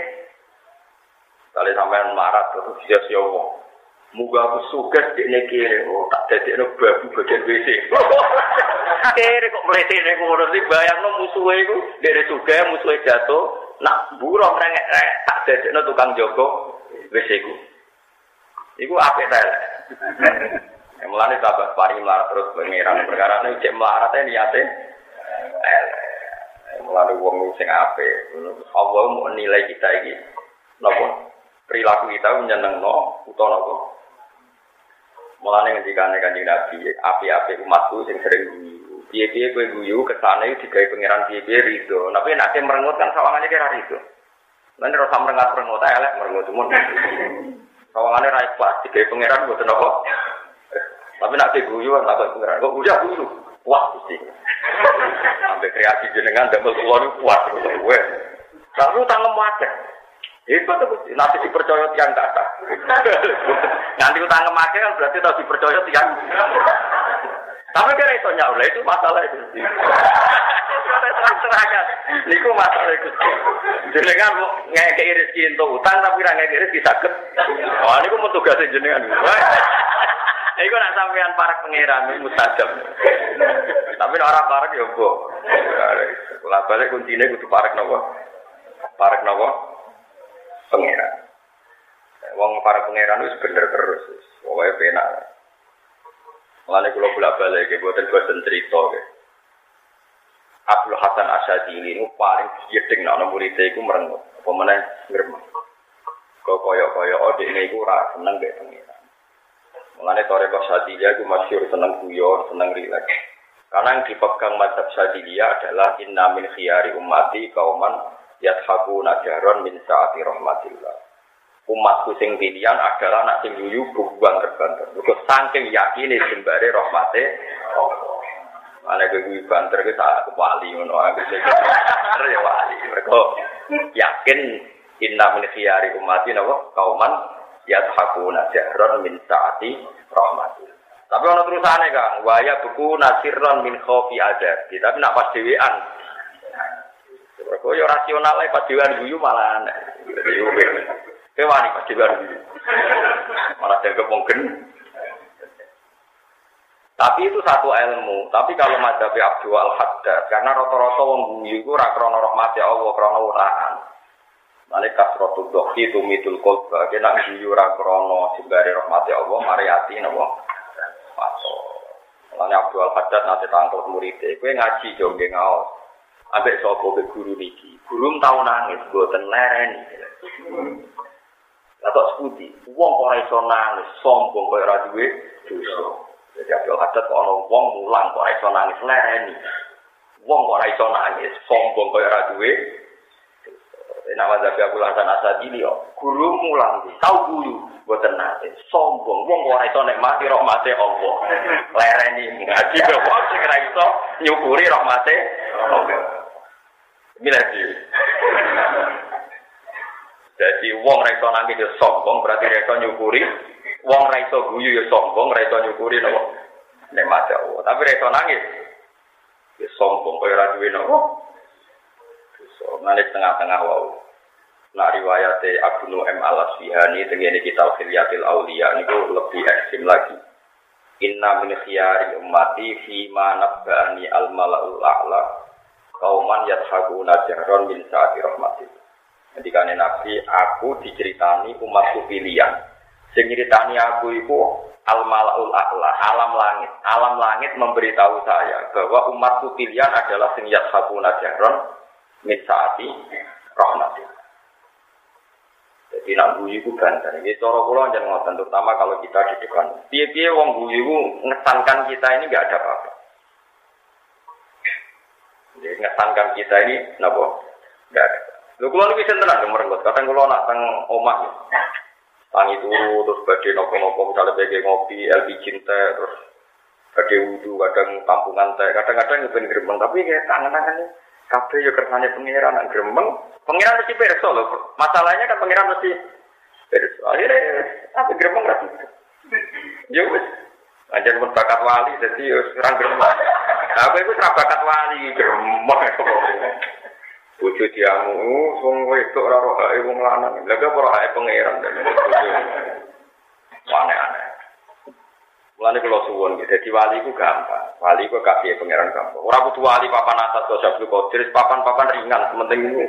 Kali sampean marat terus sia-sia wong. Muga aku suges di kiri, oh tak ini babu bagian WC. kiri kok melete ini ngono sih, bayang no musuhnya itu, dari juga musuhnya jatuh, nak burung rengek tak ini tukang joko WC ku. Iku apa tel? <laughs> Yang melani sahabat paling melarat terus pengiran perkara ini cek melarat ini niatnya. Melalui wong sing ape, Allah mau nilai kita ini, nopo perilaku kita menyenang no, utama nopo. Mulane ngendikane Kanjeng Nabi, api-api umatku sing sering guyu. Piye-piye kowe guyu kesane digawe pangeran piye-piye rido. Tapi nek merengut kan sawangane kira rido. Lan ora usah merengut-merengut elek merengut mun. Sawangane ra ikhlas digawe pangeran mboten apa. Tapi nek guyu kan tak pangeran. Kok guyu guyu. Wah, mesti. Sampai kreasi jenengan damel niku kuat terus kowe. Lalu tangan mati. Itu tuh nanti dipercaya tiang kata. nanti utang kemakai kan berarti tahu dipercaya tiang. Tapi kan itu nyawa itu masalah itu. Serahkan. <laughs> Niku masalah itu. Jenengan mau ngekei rezeki untuk utang tapi nggak ngekei rezeki sakit. Ini mau tugasnya jenengan. Iku nak sampean para pangeran mustajab. Tapi orang parek ya, Bu. Kalau balik kuncinya kudu parek nopo. Parek nopo? pangeran. Wong para pangeran itu bener terus, pokoknya penak. Mulane kula bolak balik ke buatan buatan cerita ke. Abdul Hasan Asyadi ini paling jeding nak muridnya itu merengut, apa mana ngeremah. Kau koyo koyo oh ini itu rasa seneng be pangeran. Mulane tore kok Sadilya itu masyur seneng guyon, seneng rileks. Karena yang dipegang mazhab Sadilya adalah inna min khiyari ummati kauman yadhabu najaron min saati rahmatillah. Umatku sing pilihan adalah anak sing yuyu buang terbanter. Mergo saking yakine sembare rahmate Allah. Ana gue banter ke tak wali ngono aku sing <laughs> ya wali. Mergo yakin inna min khiyari ummati napa kauman yadhabu najaron min saati rahmatillah. Tapi ono terusane Kang, waya buku nasirron min khofi adab. Tapi nak pas dhewean Kok yo rasional ae padewan guyu malah aneh. Kewani padewan guyu. Malah jaga mungkin. Tapi itu satu ilmu. Tapi kalau madhabi Abdul al Haddad, karena rata-rata wong guyu itu ora krana rahmati Allah, krana uraan. Mane kasratu dohi itu mitul kolba, kena guyu ora krana simbare rahmati Allah, mari ati napa? Masuk. Mulane Abdul al Haddad nate tangkut murid-e, kowe ngaji jo nggih ngaos. Ambek guru niki. Guru tau nangis mboten lereni. Lah kok seputi, wong ora iso nangis, sombong koyo ora duwe dosa. Jadi Abdul Haddad kok ana wong mulang kok iso nangis lereni. Wong kok iso nangis, sombong koyo ora duwe Nek wajah aku Hasan Asadi yo, guru mulang tau guru boten nate sombong wong ora iso nikmati rahmate Allah. Lereni ngaji kok sing ora iso nyukuri rahmate Allah. Milah Jadi wong ra iso nangis ya sombong berarti ra iso nyukuri. Wong ra iso guyu ya sombong, ra iso nyukuri napa? Nikmat Allah. Tapi ra iso nangis. Ya sombong kaya ra duwe napa? So, nangis tengah-tengah wau. Nah riwayat Abu Nu'aim al-Asfihani dengan kitab Khilyatil Auliya ini lebih ekstrim lagi. Inna min khiyari ummati fi ma nabba'ani al-mala'ul a'la kauman yadhakuna jahron min saati rahmatil. Ketika Nabi, aku diceritani umatku pilihan. Sing aku itu al malaul a'la, alam langit. Alam langit memberitahu saya bahwa umatku pilihan adalah sing yashabuna jahron min saati. Jadi nak guyu itu banter. Ini cara kula jangan ngoten, terutama kalau kita di depan. Piye-piye wong guyu itu ngesankan kita ini nggak ada apa-apa. Jadi ngesankan kita ini napa? Nggak ada. Lho kula niku sinten tenang merenggut. Kadang kula nak teng omah ya. Tangi turu terus badhe nopo-nopo misalnya bagi ngopi, LPG teh terus badhe wudu, kadang kampungan teh, kadang-kadang ngepen gremeng tapi kayak tangan-tangannya kabeh ya kersane pangeran nak gremeng. Pangeran mesti perso loh. Masalahnya kan pangeran mesti perso. Akhirnya apa gremeng ra Ya wis. Anjen pun bakat wali jadi ya ora gremeng. Apa itu bakat wali gremeng. Bojo diamu, wong wedok ora roh hae wong lanang. Lah kok ora hae pangeran. Aneh-aneh. Mulane kula suwun gitu. Dadi wali ku gampang. Wali ku kasih pangeran gampang. Ora kudu wali papan atas kok Abdul Qadir, papan-papan ringan sementing itu.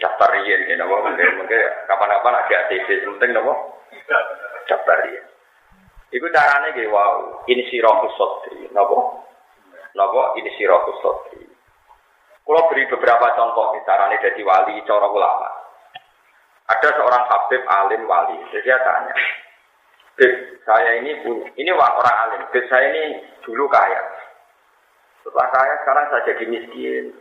Daftar riyen ya napa mungkin kapan-kapan ada ATC sementing napa? Daftar riyen. Iku carane nggih wow, ini sirahus sotri, napa? Napa ini sirahus sotri. Kalau beri beberapa contoh, caranya jadi wali, cara ulama. Ada seorang habib alim wali, jadi dia tanya, Bib, saya ini ini orang alim, Bib saya ini dulu kaya. Setelah kaya, sekarang saya jadi miskin.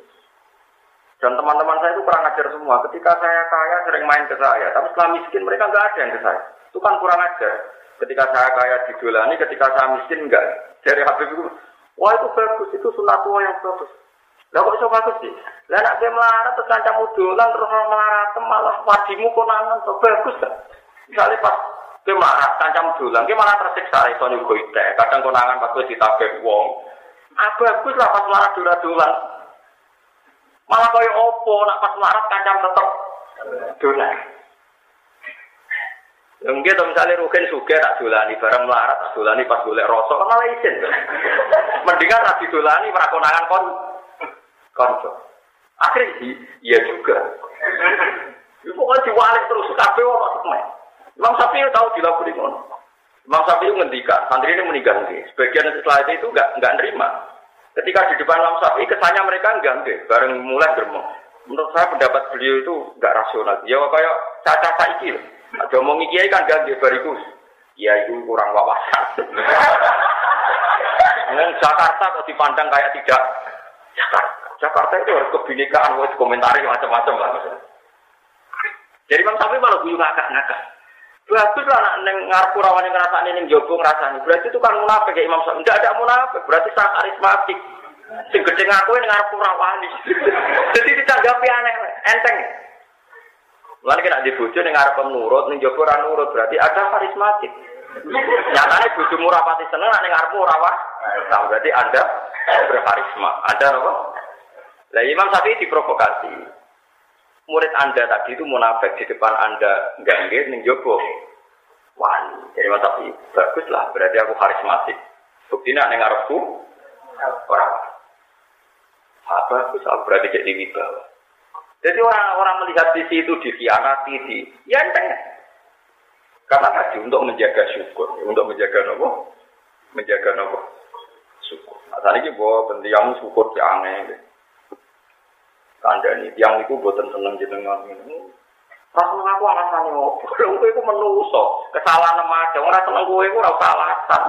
Dan teman-teman saya itu kurang ajar semua. Ketika saya kaya, sering main ke saya. Tapi setelah miskin, mereka nggak ada yang ke saya. Itu kan kurang ajar. Ketika saya kaya didolani, ketika saya miskin enggak. Dari Habib itu, wah itu bagus, itu sunat yang bagus. Lah kok iso bagus sih? Lah nek kowe melarat terus kanca mudolan terus melarat malah wadimu konangan to bagus kan? Misale pas kowe melarat kanca mudolan kowe malah tersiksa iso nyugo ite. Kadang konangan pas kowe ditabek wong. Ah bagus lah pas melarat dolan-dolan. Malah koyo opo nak pas melarat kanca tetep dolan. Mungkin tuh misalnya Rugen suge tak dolani bareng melarat tak dolani pas golek rosok malah izin. Mendingan tak didolani konangan kon konco. Akhirnya iya juga. <laughs> Itu pokoknya diwalik terus, kabeh ono semen. Imam Syafi'i tahu dilakukan ngono. Imam Syafi'i ngendikan, santri ini meninggal Sebagian setelah itu enggak enggak nerima. Ketika di depan Imam Syafi'i, kesannya mereka enggak deh, bareng mulai germo. Menurut saya pendapat beliau itu enggak rasional. Ya kayak caca saiki. Ada ngomong kiai kan ganti barikus. Ya itu kurang wawasan. <laughs> Jakarta kok dipandang kayak tidak Jakarta. Jakarta itu harus kebinekaan, harus komentari macam-macam lah. Jadi Imam Syafi'i malah guyu ngakak-ngakak. Bagus lah anak neng ngarpu rawan yang ngerasa neng jogo ngerasani. Berarti itu kan munafik ya Imam Syafi'i. Tidak ada munafik, berarti sangat karismatik. Sing gede ngaku yang ngarpu rawani. <laughs> Jadi ditanggapi aneh, enteng. Lalu kena di bojo neng ngarep nurut, neng jogo nurut berarti ada karismatik. Nyatanya bojo murah pati seneng, neng ngarep rawah. Nah, berarti anda berkarisma. Anda apa? Lah Imam Syafi'i diprovokasi. Murid Anda tadi itu munafik di depan Anda enggak ning jopo. Wah, jadi Imam Syafi'i bagus lah, berarti aku karismatik. Bukti nak ning arepku orang. Apa aku salah berarti jadi wibawa. Jadi orang-orang melihat di situ dikhianati di ya enteng. Karena tadi untuk menjaga syukur, untuk menjaga nopo, menjaga nopo syukur. Nah, tadi bahwa pendiam syukur yang aneh. Kandani tiang itu buatan seneng jenengan ini. Rasa aku alasannya opo. Lha itu menuso. Kesalahan aja ora seneng kowe iku ora usah alasan.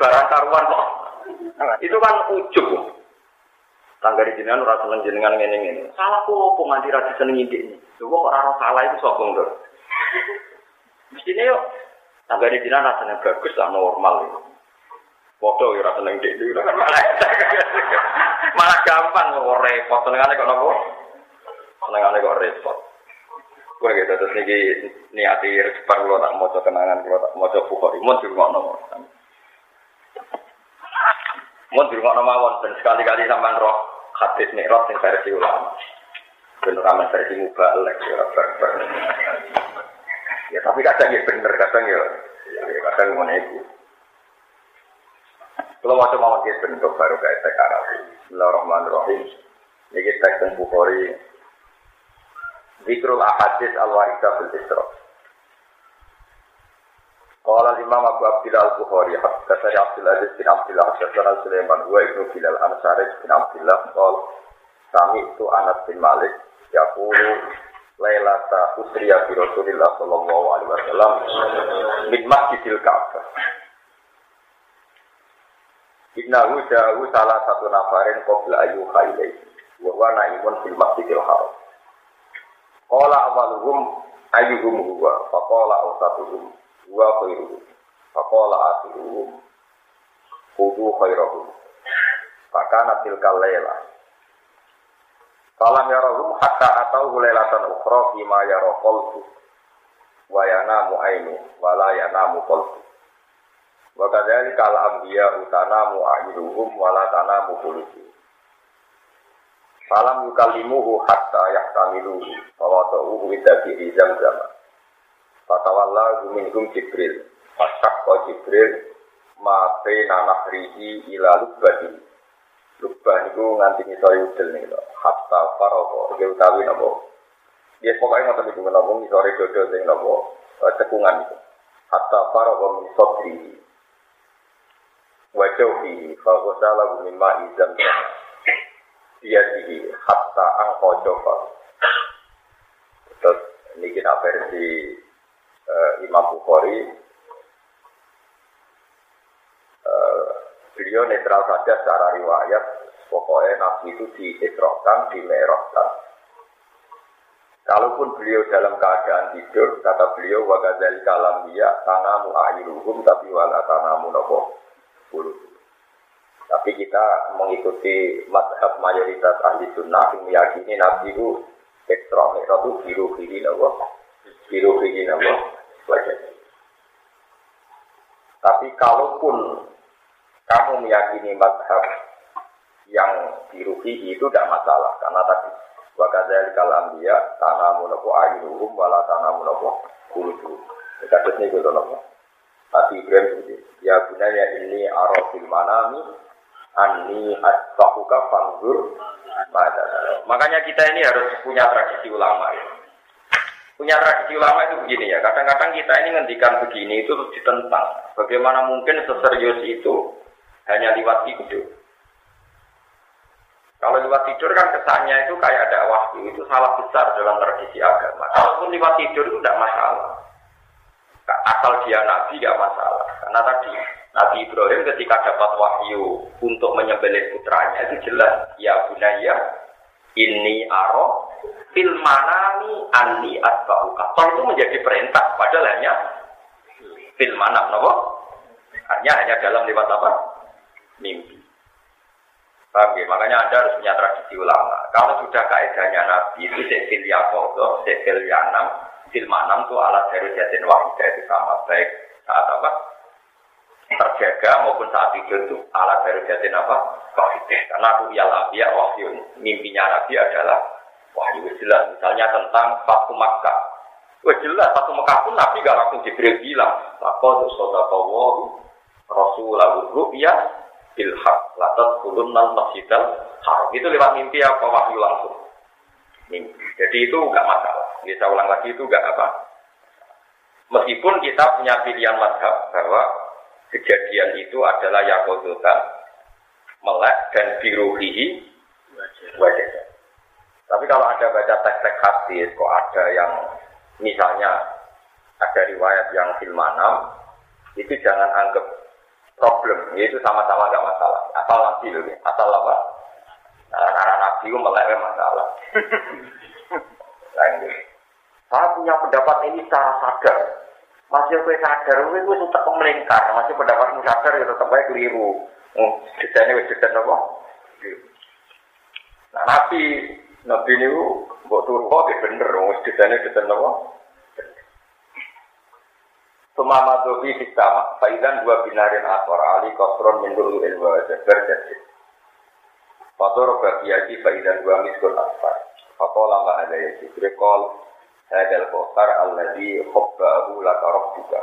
Barang karuan kok. Itu kan ujug. Tanggari jenengan ora seneng jenengan ngene-ngene. Salah ku opo nganti ra disenengi ini. Lho kok salah itu sapa nduk. Mestine yo tanggari jenengan rasanya bagus lah normal itu. Foto ya rasa neng dek malah gampang kok repot. Senengane kok nopo? Senengane kok repot. Gue gitu terus niki niati cepat kalau tak mau kenangan kalau tak mau bukhari. Mau di rumah nomor mau di rumah nomor dan sekali-kali sampai roh hadis mikrot yang versi ulama. Bener ramen versi mubalek ya ber ya tapi kadang ya bener kadang ya kadang mau ibu kalau mau mau bentuk baru kayak sekarang. Bismillahirrahmanirrahim. Ini teks Bukhari. Zikrul ahadis al waridah fil isra. Qala Imam Abu Abdillah Al-Bukhari Haddatsani Abdul Aziz bin Abdullah Haddatsana Sulaiman wa Ibnu Bilal Ansari bin Abdullah qol Sami itu Anas bin Malik yaqulu Lailata usriya bi Rasulillah sallallahu alaihi wasallam min Masjidil Ka'bah Innahu jauh salah satu nafarin qabla ayu khailai wa naimun fil Masjidil Haram. Qala awaluhum ayyuhum huwa faqala awsatuhum huwa khairuhum faqala akhiruhum hudu khairuhum fakana tilkal layla Salam yarahum hatta atau lailatan ukhra fima yara qalbu wa yanamu ainu wa la yanamu qalbu wa kadzalika al anbiya utanamu ainuhum wa la tanamu qulubuhum Falam yukallimuhu hatta yahtamiluhu Fawatuhu widaki zam-zam Fatawalla minhum Jibril. Fasakko Jibril Ma bena nahrihi ila lubbadi Lubbah itu nganti ngisori udel nih loh Hatta faroko Dia utawi nopo Dia pokoknya ngotot itu nopo ngisori dodo sing nopo Cekungan itu Hatta faroko min sodri Wajauhi Fagosalahu mimma izam dia di hatta angko coba. Terus ini kita versi uh, Imam Bukhari. Uh, beliau netral saja secara riwayat. Pokoknya Nabi itu diisrokan, dimerahkan. Kalaupun beliau dalam keadaan tidur, kata beliau, wa gazali kalam dia, tanamu ayiruhum, tapi wala tanamu nopo. Tapi kita mengikuti madhab mayoritas ahli sunnah yang meyakini Nabi itu ekstra mereka itu biru kiri nawa, biru kiri nawa, wajah. Tapi kalaupun kamu meyakini madhab yang biru itu tidak masalah karena tadi wakadzal kalam dia tanamu nopo ayuhum wala tanamu nopo kuludu. Kasusnya itu nopo. Nabi Ibrahim itu ya gunanya ini arafil manami Ani asbahuka fanggur pada. Makanya kita ini harus punya tradisi ulama ya. Punya tradisi ulama itu begini ya. Kadang-kadang kita ini ngendikan begini itu ditentang. Bagaimana mungkin seserius itu hanya lewat tidur. Kalau lewat tidur kan kesannya itu kayak ada wahyu itu salah besar dalam tradisi agama. Kalaupun lewat tidur itu tidak masalah. Asal dia nabi tidak masalah. Karena tadi Nabi Ibrahim ketika dapat wahyu untuk menyembelih putranya itu jelas ya bunaya ini aro fil manami anni asbauka. Tol itu menjadi perintah padahal hanya fil manam? Hanya hanya dalam lewat apa? Mimpi. Paham ya? Makanya Anda harus punya tradisi ulama. Kalau sudah kaidahnya Nabi itu sekil yakodo, sekil yanam, fil manam itu alat dari jatin wahidah itu sama baik saat apa? terjaga maupun saat tidur itu alat dari jatin apa? Wahyu. Karena aku ya ya wahyu. Mimpinya Nabi adalah wahyu jelas. Misalnya tentang Fatu Makkah. Wah jelas Fatu Makkah pun Nabi gak langsung Jibril bilang. Lako sodakawahu rasulahu ru'ya bilhaq latat kulun masjidal haram. Itu lewat mimpi apa wahyu langsung. Mimpi. Jadi itu gak masalah. Kita ulang lagi itu gak apa. Meskipun kita punya pilihan madhab bahwa kejadian itu adalah yakodota melek dan biruhihi wajah. Tapi kalau ada baca teks-teks hadis, kok ada yang misalnya ada riwayat yang filmanam, itu jangan anggap problem, itu sama-sama gak masalah. Asal loh, asal apa? Nah, karena nabi itu melek masalah. Saya punya pendapat ini secara sadar, masih gue sadar, gue gue tetap melingkar, masih pendapatmu sadar ya tetap baik keliru. Oh, desainnya wes desain apa? Nah, nabi, nabi ini buat turun kok bener, wes desainnya desain apa? Sumama dobi sama, faidan dua binarin aswar ali kosron mendulu ilwa jabar jadi. Fator bagiati faidan dua miskul asfar. Fakola ma ada ya jibril hadal kosar alladhi khobbahu laka juga.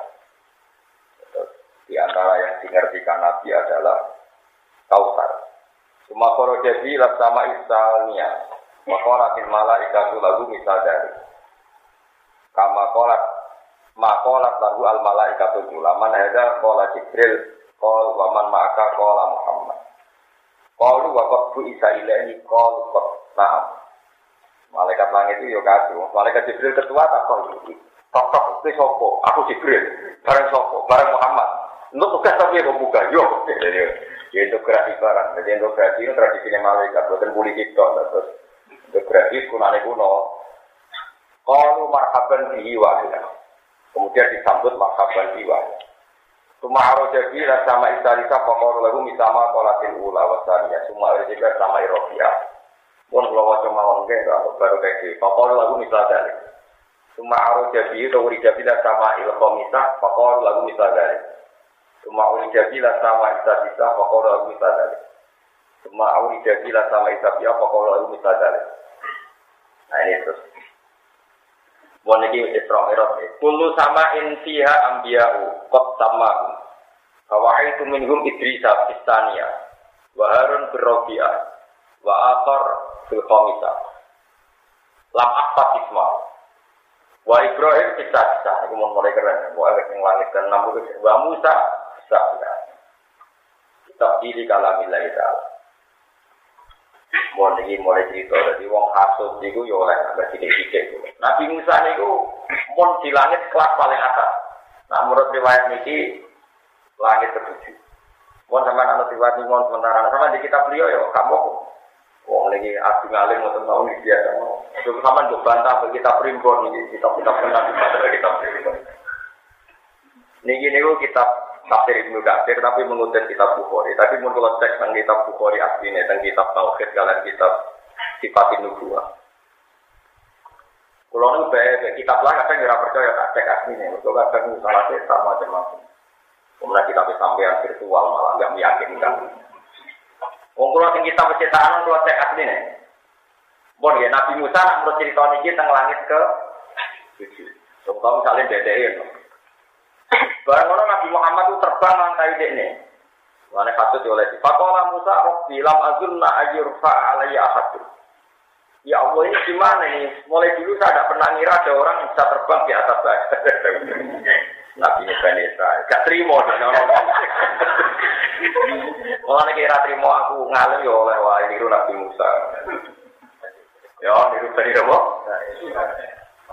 Di antara yang dimengertikan Nabi adalah kausar. Cuma koro jadi sama istalnya. Makoratin malaikatu lagu misal dari. Kama kolat Makolat lagu al malaikatul ulama hadza qala Jibril qol wa man ma'aka qala Muhammad. Qalu wa qad bu isa ilahi qol qad na'am. Malaikat langit itu yo kado. Malaikat Jibril ketua tak kok. Tok tok itu sopo? Aku Jibril. Bareng sopo? Bareng Muhammad. Untuk tugas tapi yang buka. Yo. Jadi integrasi barang. Jadi integrasi itu tradisi malaikat. Bukan politik tok. Terus integrasi kunane kuno. Qalu marhaban bihi Kemudian disambut marhaban bihi Suma aroja bila sama istalisa pokor lagu misama kolatin ula wasanya. Suma aroja sama irofia. Pun kalau wajah mawang ke, baru kayak gitu. Pokor lagu misal dari. Suma aroja bila urija bila sama ilkomisa. Pokor lagu misal dari. Suma urija bila sama istalisa pokor lagu misal dari. Suma urija bila sama istalisa pokor lagu misal dari. Nah ini terus. Mau niki Isra Mi'raj. Kullu sama in fiha anbiya'u qad sama. Fawaitu minhum Idrisa Istania wa Harun birrobi'ah wa akhar fil khamisah. Lam akfat isma. Wa Ibrahim bisa bisa. Ini mau mulai keren. Wa yang langit dan enam Wa Musa bisa bisa. Kita pilih kalamillahi ta'ala. Mau lagi mulai cerita, jadi wong hasut itu ya oleh nggak sidik-sidik. Nabi Musa itu mau di langit kelas paling atas. Nah menurut riwayat ini langit ketujuh. Mau sama anak riwayat ini mau sementara sama di kitab beliau ya kamu Wong lagi adu ngalim mau tahu nih dia mau. Itu sama gue bantah bagi kita primbon ini kitab kitab kenal di kitab primbon. Niki niku kitab tafsir Ibnu Katsir tapi mengutip kitab Bukhari. Tapi mun kalau cek tentang kitab Bukhari aslinya tentang kitab Tauhid kalian kitab Sifat Nubuwah. Kalau nu bae kitab lah kadang percaya tak cek aslinya. Mergo kadang salah cetak macam-macam. Kemudian kita sampean virtual malah nggak meyakinkan. Wong kula sing kitab cetakan kula cek aslinya. Bon ya Nabi Musa nak menurut cerita ini tentang langit ke tujuh. Contoh misalnya DDE, Barang mana Nabi Muhammad itu terbang langkai ini. Mana patut oleh si Fakola Musa Rabbi lam azunna ayyurfa alaiya ahadu. Ya Allah ini gimana ini? Mulai dulu saya tidak pernah ngira ada orang yang bisa terbang di atas saya. <laughs> Nabi Bani Israel. Gak terima. Malah <laughs> kira terima aku ngalim ya oleh wah ini Nabi Musa. Ya, ini Bani Apa?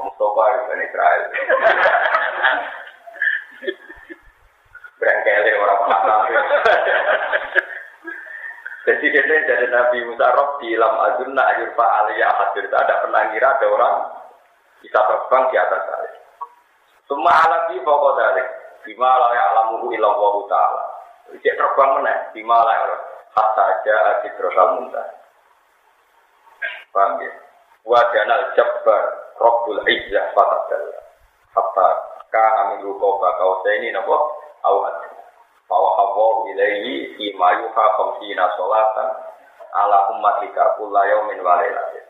Mustafa Bani Israel. <laughs> Berangkele orang kata. Jadi dia dari Nabi Musa Rob di lam azunna ayur pak aliyah hadir. Ada pernah ada orang bisa terbang di atas saya. Semua alat di pokok dari. Bima la ya'lamuhu illa Allah ta'ala. Dia terbang mana? Bima la hatta aja sidratal muntah. Paham ya? Wajanal jabbar Rabbul Izzah fatadalla. Hatta kana min lukoba ini napa? Awat. Bahwa hawa ilaihi ima yuha khamsina sholatan ala ummatika kulla yaumin wa lailatin.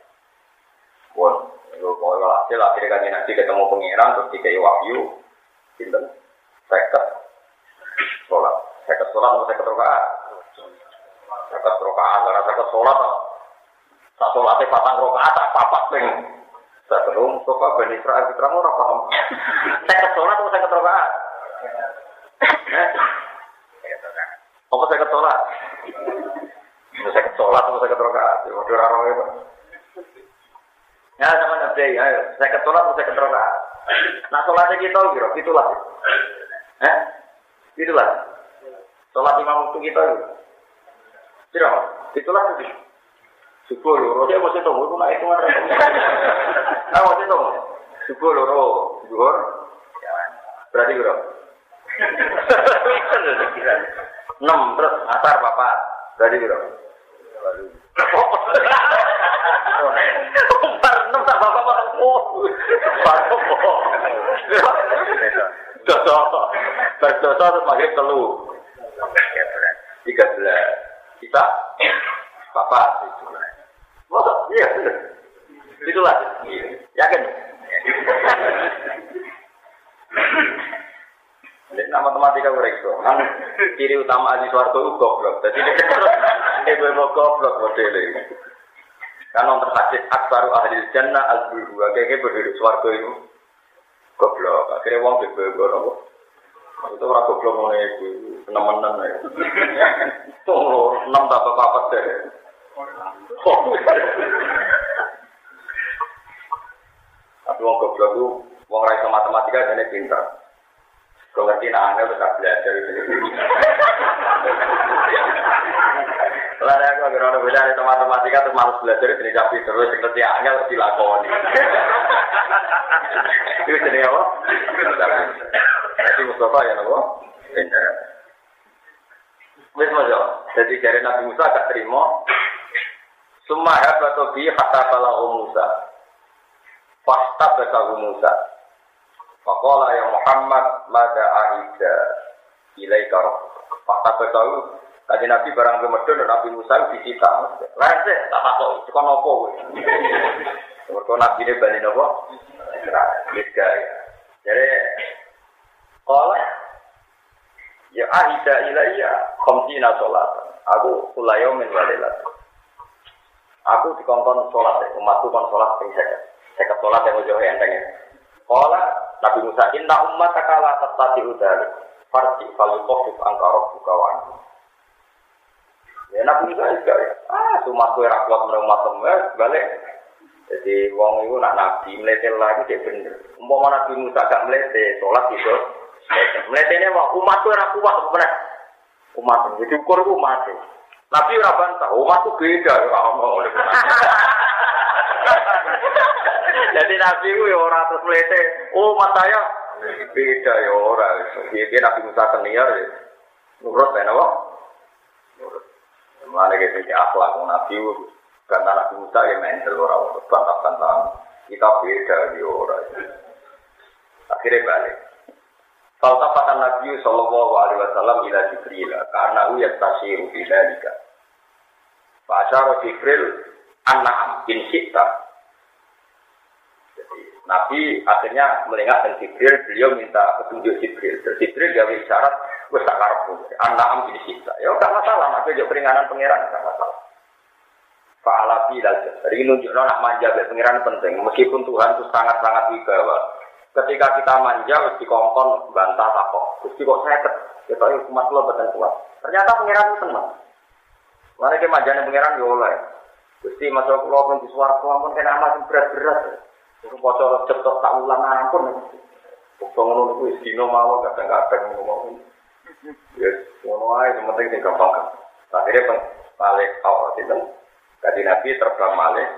Pun, itu kalau hasil akhirnya kan nanti ketemu pengiran terus dikai wahyu, sinten, seket, sholat, seket sholat atau seket rokaat, seket rokaat, karena seket sholat, tak sholatnya patang rokaat, tak papat peng, saya terus, coba benih Israel kita orang paham, seket sholat atau seket rokaat, apa saya ketolak? Saya ketolak atau saya ketolak? Waduh raro ya Ya sama nabi, ayo saya ketolak atau saya ketolak? Nah sholatnya kita gitu, itulah. Eh, itulah. Sholat imam waktu kita gitu. Tidak, itulah itu. Subuh loro, saya masih tahu, itu naik ke mana? Ah masih tahu. Subuh loro, zuhur. Berarti berapa? Enam terus asar papat. Dari biro Umar enam bapak bapak oh. Dosa. Berdosa terus maghrib telu. Tiga belas. Kita itu Masa? Iya, itulah. Yakin? Ini matematika mereka. Kan ciri utama ahli suarga itu goblok. Jadi ini gue mau goblok modelnya. Kan orang terhadis akbaru ahli jannah al bulu. Kayaknya berdiri suarga itu. Goblok. Akhirnya wong bego nopo. Itu ora goblok ngene iki. Nemenan ya. Tuh, enam tak apa-apa deh. Tapi wong goblok itu wong ra matematika jane pintar. Kau ngerti tetap belajar. Kalau ada aku agar orang belajar itu matematika terus malas belajar jadi tapi terus ngerti angel dilakoni. Itu jadi apa? Jadi Mustafa ya nopo. Wis mojo. Jadi dari Nabi Musa gak terima. Summa habatu bi hatta balahu Musa. Fasta balahu Musa. Faqala ya Muhammad mada ahida ilaika rabbuka. Fasta balahu Tadi Nabi barang kemedun dan Nabi Musa disita. Sih, tak takut. Itu kan apa? Mereka Nabi ini balik apa? Israel. Jadi, kalau Ya ahida ilayya khamsina sholat. Aku kulayomin walilat. Aku dikongkon sholat, ya. umatku kon sholat. Seket sholat yang ujung enteng ya. Kala Nabi Musa, inna umat takala tadi udari. Farsi falukofif angkarok bukawan. Ya Nabi Musa juga ya. Ah, umatku yang kuat menurut umat temen, balik. Jadi wong itu nak nabi meletel lagi dia bener. Umpama Nabi Musa gak melete, sholat gitu. Mletene wong umat tuh ora kuat bener. Umat jadi ukur umat. Nabi ora bantah, umat tuh beda ya Allah Jadi Nabi ku ya ora terus mlete, oh umat saya beda ya ora. Piye Nabi Musa senior ya. Nurut ben apa? Nurut. Mulane gitu akhlak Nabi karena Nabi Musa ya mental ora bantah-bantah. Kita beda ya ora. Akhirnya balik. Faltafatan Nabi Sallallahu Alaihi Wasallam ila Jibril karena u yastasiru fi dzalika. Fa asyara Jibril an'am in syi'ta. Jadi Nabi akhirnya melengah dan Jibril, beliau minta petunjuk Jibril. Dan Jibril gawe syarat, wes tak karepmu. An'am in syi'ta. Ya enggak masalah, Nabi juga keringanan pangeran enggak masalah. Fa'alabi lagi. Jadi nunjukno nak manja be pangeran penting. Meskipun Tuhan itu sangat-sangat wibawa ketika kita manja harus dikongkon bantah takok terus kok seket kita ini umat lo betul kuat ternyata pangeran itu senang mari kita manja nih pangeran ya oleh Gusti masuk pulau pun di suaraku ampun kena amat berat berat itu bocor cetok tak ulang ampun Bukti ngono itu istino mau kadang-kadang ngomong Yes, ngono penting tinggal gampang. Akhirnya peng, balik awal itu, kaji Nabi terbang balik,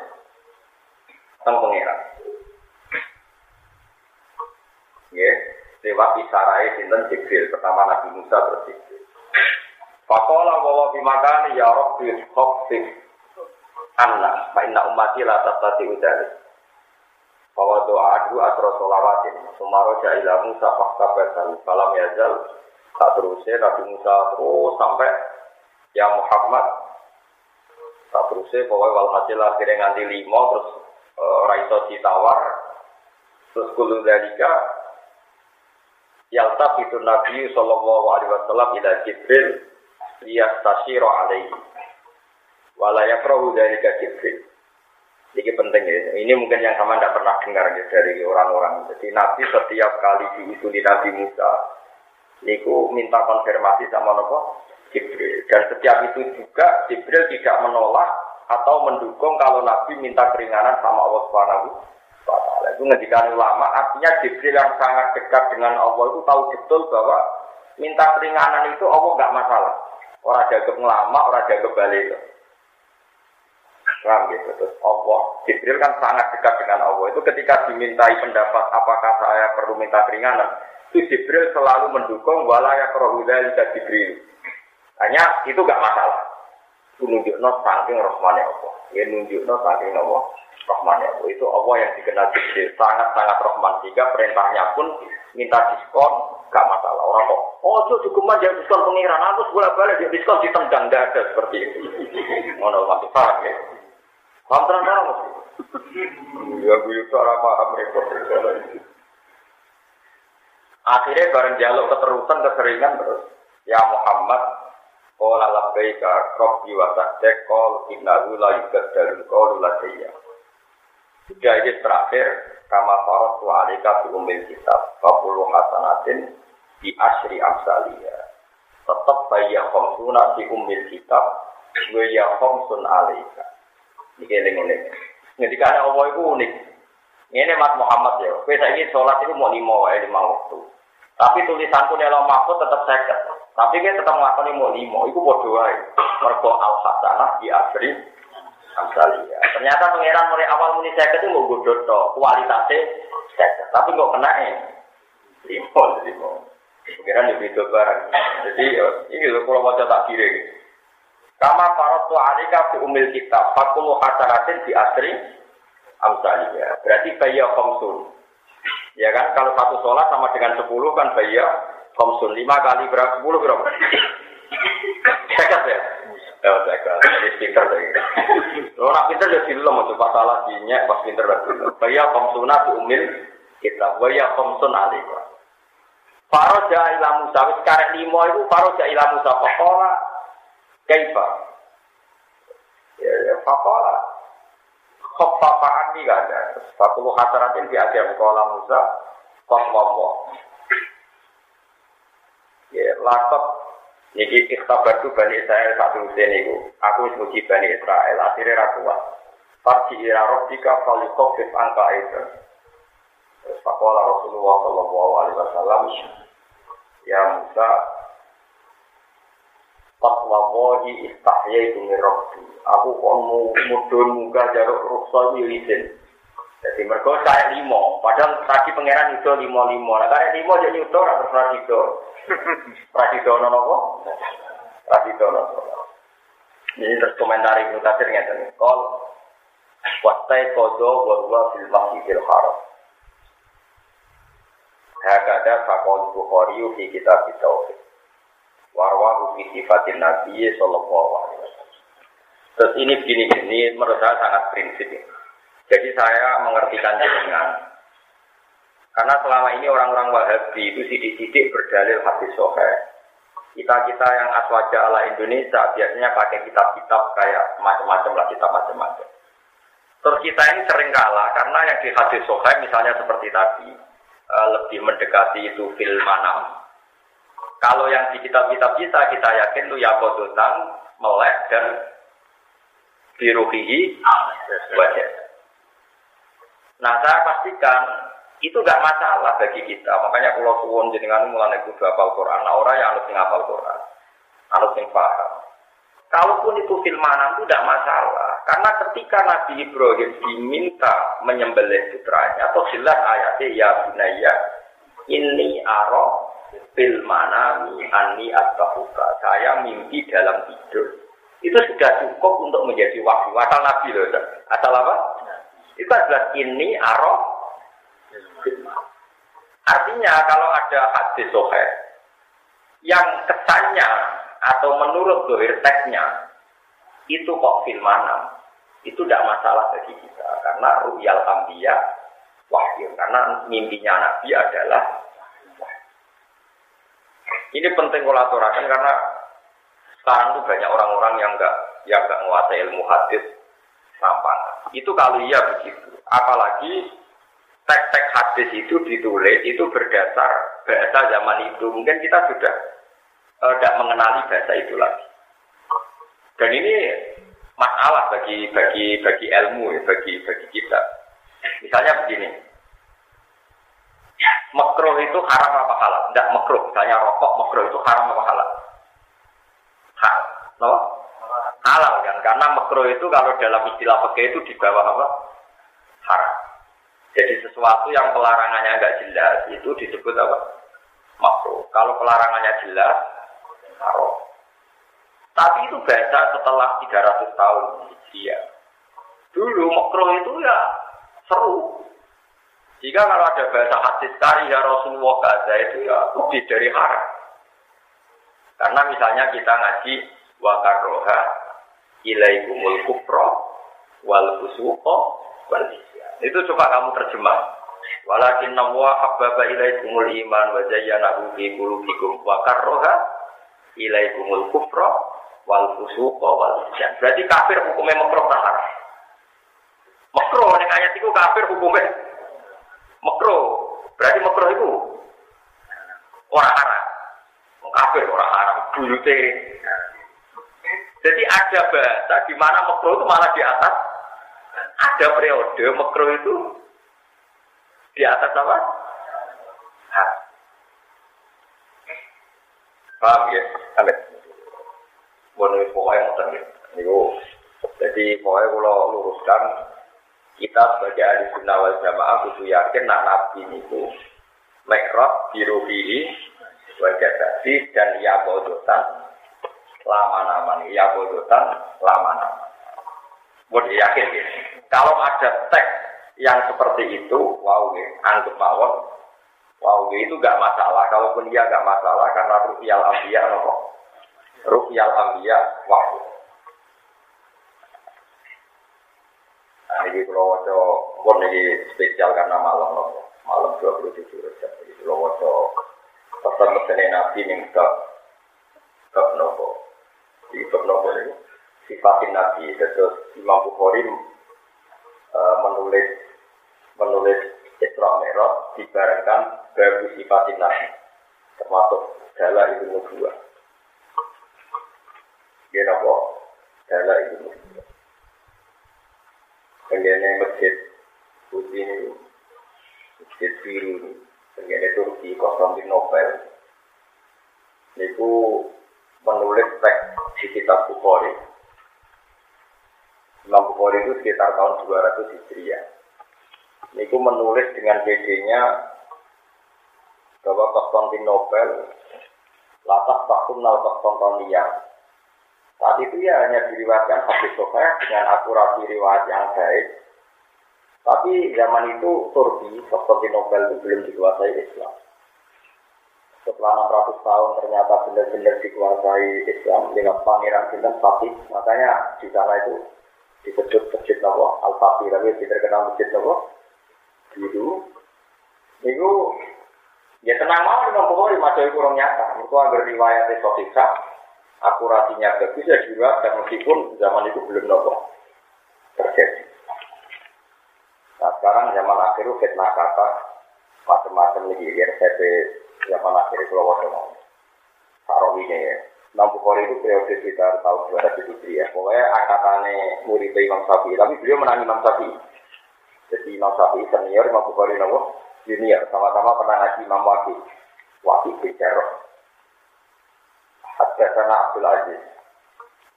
teng pengiran. Ya, lewat isarai sinten Jibril pertama Nabi Musa terus Jibril. Fakola bahwa bimakani ya Rabbi khofif anna fa inna ummati la tatati udari. Bahwa doa adu atro solawatin sumaro jailah Musa fakta bersal salam yazal tak terusnya Nabi Musa terus sampai ya Muhammad. Tak terusnya bahwa walhasil akhirnya nganti lima terus uh, raiso ditawar. Terus kulu dalika Yalta itu Nabi Sallallahu Alaihi Wasallam ila Jibril liyastashiro alaihi. Walaya perahu dari Jibril ini penting ya. Ini mungkin yang sama tidak pernah dengar ya, dari orang-orang. Jadi Nabi setiap kali diusuli Nabi Musa Niku minta konfirmasi sama Nabi Jibril. Dan setiap itu juga Jibril tidak menolak atau mendukung kalau Nabi minta keringanan sama Allah Subhanahu itu ngedikan ulama, artinya Jibril yang sangat dekat dengan Allah itu tahu betul bahwa minta keringanan itu Allah nggak masalah. Orang jaga ngelama, orang jaga balik. Paham gitu. Terus Allah, Jibril kan sangat dekat dengan Allah. Itu ketika dimintai pendapat apakah saya perlu minta keringanan, itu Jibril selalu mendukung walaya kerohudai Jibril. Hanya itu nggak masalah. Itu nunjukno saking rahmane Allah. Ya nunjukno saking Allah Rahman ya itu Allah yang dikenal Jibril sangat-sangat Rahman sehingga perintahnya pun minta diskon gak masalah orang kok oh cukup aja diskon pengiran aku boleh balik dia diskon ditendang gak ada seperti itu mana masih paham ya terang terang ya gue itu orang paham repot akhirnya bareng jaluk keterusan keseringan terus. Ya Muhammad Qala labbaika rabbi wa sa'dek qala innahu la yukaddalu qawlu ladayya Sudah ini terakhir kama farad wa alika fi umil kitab Fakulu hasanatin di asri amsalia Tetap bayya khamsuna fi umil kitab Wa ya khamsun alika Ini keling-eling Ketika ada Allah itu unik. Ini Mas Muhammad ya Kita ini sholat itu mau lima wae lima waktu. Tapi tulisanku dalam mahfud tetap seket. Tapi kita tetap melakukan mau lima Itu bodoh wae. Mergo al-hasanah di asri Amsalia Ternyata pangeran mulai awal muni seket itu mau godot Kualitasnya seket. Tapi kok kena ya lima. Lima pikiran lebih barang jadi ini kalau mau tak kiri kama farotu alika fi umil kitab fakulu hasanatin di asri amsalnya berarti bayar komsun ya kan? Kalau satu sholat sama dengan sepuluh kan bayar komsun lima kali berapa? Sepuluh berapa? Cekat ya? Oh, jaga, jadi pinter lagi. Lo nak pinter ya film, coba salah dinyak pas pinter lagi. Bayar komsunat umil kita, bayar komsun alika. Faroja ila Musa, wis karek limo itu faroja ila Musa. Fakola kaifa. Ya, ya fakola. Khaffafa anni kada. Fakulu hasaratin di ajar kola Musa. Khaffafa. Ya, lakot. Niki ikhtabar tu Bani Israel satu usia niku. Aku muji Bani Israel, akhirnya rakuat. Farji ira robbika falikofif angka itu. Fakola Rasulullah Sallallahu Alaihi Wasallam Ya Musa Takwawahi istahya itu mirrohdi Aku kon mudun muka jaruk ruksa wilisin Jadi mereka saya limo Padahal tadi pangeran itu limo-limo Nah karena limo jadi itu atau prasido Prasido nono Prasido nono Ini terus komentar Ibnu Katsir ngeten. Kol wastai kodo wa huwa fil masjidil haram. Hakada fakol Bukhari fi kitab Tauhid. Warwahu fi sifatin Nabi sallallahu alaihi wasallam. Terus ini begini-begini menurut saya sangat prinsip. Jadi saya mengertikan dengan karena selama ini orang-orang Wahabi itu sidik-sidik berdalil hadis soheh. Kita-kita yang aswaja ala Indonesia biasanya pakai kitab-kitab kayak macam-macam lah, kitab macam-macam. Terus kita ini sering kalah karena yang di hadis soheh misalnya seperti tadi, uh, lebih mendekati itu fil manam. Kalau yang di kitab-kitab kita, kita yakin itu yakodotan, melek, dan biruhihi wajah. Nah, saya pastikan itu gak masalah bagi kita. Makanya kalau suwon jenengan mulai kudu hafal Quran, nah orang yang harus ngapal Quran, harus yang paham. Kalaupun itu filmanan itu tidak masalah, karena ketika Nabi Ibrahim diminta menyembelih putranya, atau jelas ayatnya ya bunaya, ini aro bil manami ani atbahuka. Saya mimpi dalam tidur. Itu sudah cukup untuk menjadi wahyu. Asal Nabi loh. Asal apa? Itu adalah ini aro Artinya kalau ada hadis sohe yang kesannya atau menurut dohir teksnya itu kok filmanam itu tidak masalah bagi kita karena ruyal ambia wahyu karena mimpinya nabi adalah ini penting kolaborasi karena sekarang tuh banyak orang-orang yang enggak yang enggak menguasai ilmu hadis sampang itu kalau iya begitu apalagi teks-teks hadis itu ditulis itu berdasar bahasa zaman itu mungkin kita sudah tidak uh, mengenali bahasa itu lagi. Dan ini masalah bagi bagi bagi ilmu ya, bagi bagi kita. Misalnya begini, makro itu haram apa halal? Tidak makro. Misalnya rokok makro itu haram apa halal? Halal. No? Halal kan? Karena makro itu kalau dalam istilah pakai itu di bawah apa? Haram. Jadi sesuatu yang pelarangannya agak jelas itu disebut apa? Makro. Kalau pelarangannya jelas, haram. Tapi itu bahasa setelah 300 tahun dia. Dulu makro itu ya seru. Jika kalau ada bahasa hadis kari ya Rasulullah kaza itu ya lebih dari haram. Karena misalnya kita ngaji wakaroha ilaikumul kufro wal fusuqo wal Itu coba kamu terjemah. Walakin nawwa habbaba ilaikumul iman wa zayyanahu fi qulubikum wa karraha ilaikumul kufra wal fusuqa wal isyan. Berarti kafir hukumnya makruh haram. Makruh ning ayat iku kafir hukumnya makro. Berarti makro itu orang haram. Kafir orang haram buyute. Jadi ada bahasa di mana makro itu malah di atas. Ada periode makro itu di atas apa? Paham ya? Amin. Boleh pokoknya ngoten ya. Niku jadi pokoknya kalau luruskan kita sebagai ahli sunnah wal jamaah kudu yakin nak nabi mikrot biruhihi wajah tadi dan ya bodotan lama nama ya bodotan lama nama. Buat yakin ya. Kalau ada teks yang seperti itu, wow, ya, anggap mawon, wow, ya, itu gak masalah. Kalaupun dia gak masalah karena rupiah ambiya, nopo, rupiah ambiya, wow. Ini kalau wajo, pun ini spesial karena malam, nopo, malam 27 Rejab. Jadi kalau wajo, pesan-pesan Nabi nih ke, ke nopo, di nopo ini, sifatin Nabi. Terus Imam Bukhari uh, menulis menulis Isra Mi'raj dibarengkan baru sifat nabi termasuk dalam itu dua. Dia apa? Dalam itu dua. Kemudian masjid putih ini, masjid biru ini, kemudian Turki Konstantinopel, itu menulis teks di kitab Bukhari. Imam Bukhari itu sekitar tahun 200 Hijriah. Niku menulis dengan PD-nya bahwa Konstantinopel latas tahun nal Konstantinia. Saat itu ya hanya diriwayatkan hadis Sahih dengan akurasi riwayat yang baik. Tapi zaman itu Turki, Konstantinopel itu belum dikuasai Islam. Setelah 600 tahun ternyata benar-benar dikuasai Islam dengan pangeran Sinten Fatih. Makanya di sana itu disebut Masjid Nawawi Al-Fatih, tapi terkenal Masjid Nawawi itu itu ya tenang mau dengan pokoknya macam itu orang nyata itu agar riwayatnya sosial akurasinya bagus ya juga dan meskipun zaman itu belum nopo terjadi. Nah sekarang zaman akhir fitnah kata macam-macam lagi. RCP zaman akhir itu lawan mau tarawihnya ya. Imam Bukhari itu periode sekitar tahun 200 ya. Pokoknya angkatannya murid Imam Syafi'i, tapi beliau menang Imam Syafi'i. Jadi Imam Syafi'i senior, Imam Bukhari nopo junior, sama-sama pernah ngaji Imam Waki, Waki Bicara. Hadasana Abdul Aziz.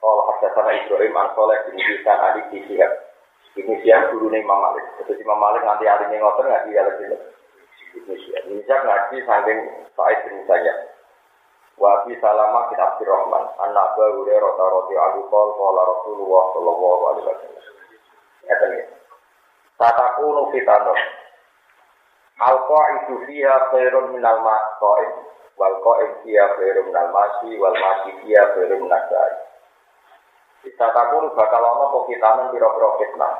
Oh, Hadasana Ibrahim Ansoleh bin Hisan Ali Kisihab. Ini siang guru Imam Malik. Jadi Imam Malik nanti hari ini ngotot ngaji ya lagi. Ini siang. Ini siang ngaji saking Sa'id bin saya. Wabi Salama bin Abdurrahman. Anak Abu Hurairah Abu Qol Qala Rasulullah Sallallahu Alaihi Wasallam. Ya, Tatakunu fitanun. Alqa itu fiha khairun minal maqaim. Wal qaim fiha khairun minal masi. Wal masi fiha khairun minal sa'i. Tatakunu bakal ana apa fitanun pira-pira fitnah.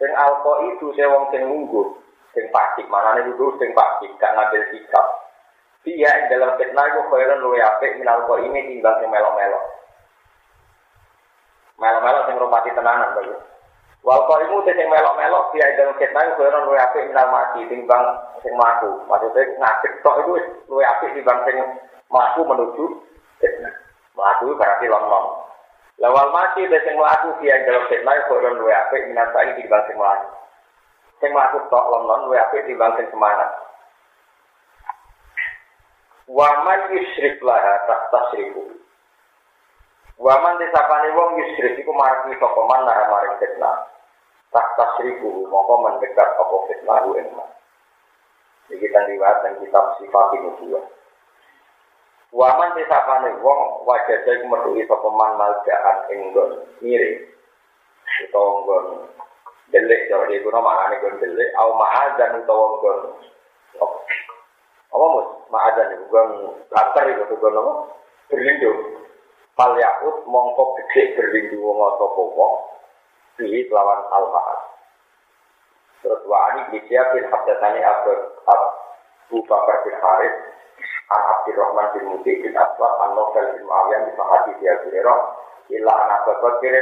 Sing alqa itu sing wong sing mungguh. Sing pasik. Manane duduk sing pasik. Gak ngambil sikap. Dia dalam fitnah itu khairun luwe apik minal qaimi timbang sing melok-melok. Melok-melok sing rumati tenanan bagus. Wal qaimu te melok-melok dia dalam fitnah iku ora luwe apik minal mati timbang sing mlaku. Maksudnya ngadeg tok itu luwe apik timbang sing mlaku menuju fitnah. Mlaku berarti lomong. Lawal mati te sing mlaku dia dalam fitnah iku ora luwe apik minal sa'i timbang sing mlaku. Sing mlaku tok lomong luwe apik timbang sing semangat. Wa man yusyrik laha tak tasriku. Wa man disapane wong yusyrik iku marki sapa man lara maring fitnah. tak tasrifu mongko mendekat apa fitnah hu emak. Ini kita lihat dan kitab sifat dua. Waman disapane wong wajah saya metuhi sapa man maljaan enggon mirip. Utawa nggon delik cara dia guna maknane nggon delik au ma'adzan utawa nggon apa mus ma'adzan itu nggon lantar itu nggon apa berlindung. Fal yakut mongko gede berlindung wong sapa wong Bihi lawan al-ma'ad. Terus wa'ani bisya bin habdatani Abu Bakar bin Harith An Abdurrahman bin Muti bin Aswad An Nofel bin Muawiyah bin Fahadi di Abu Hurairah Illa an Abu Bakar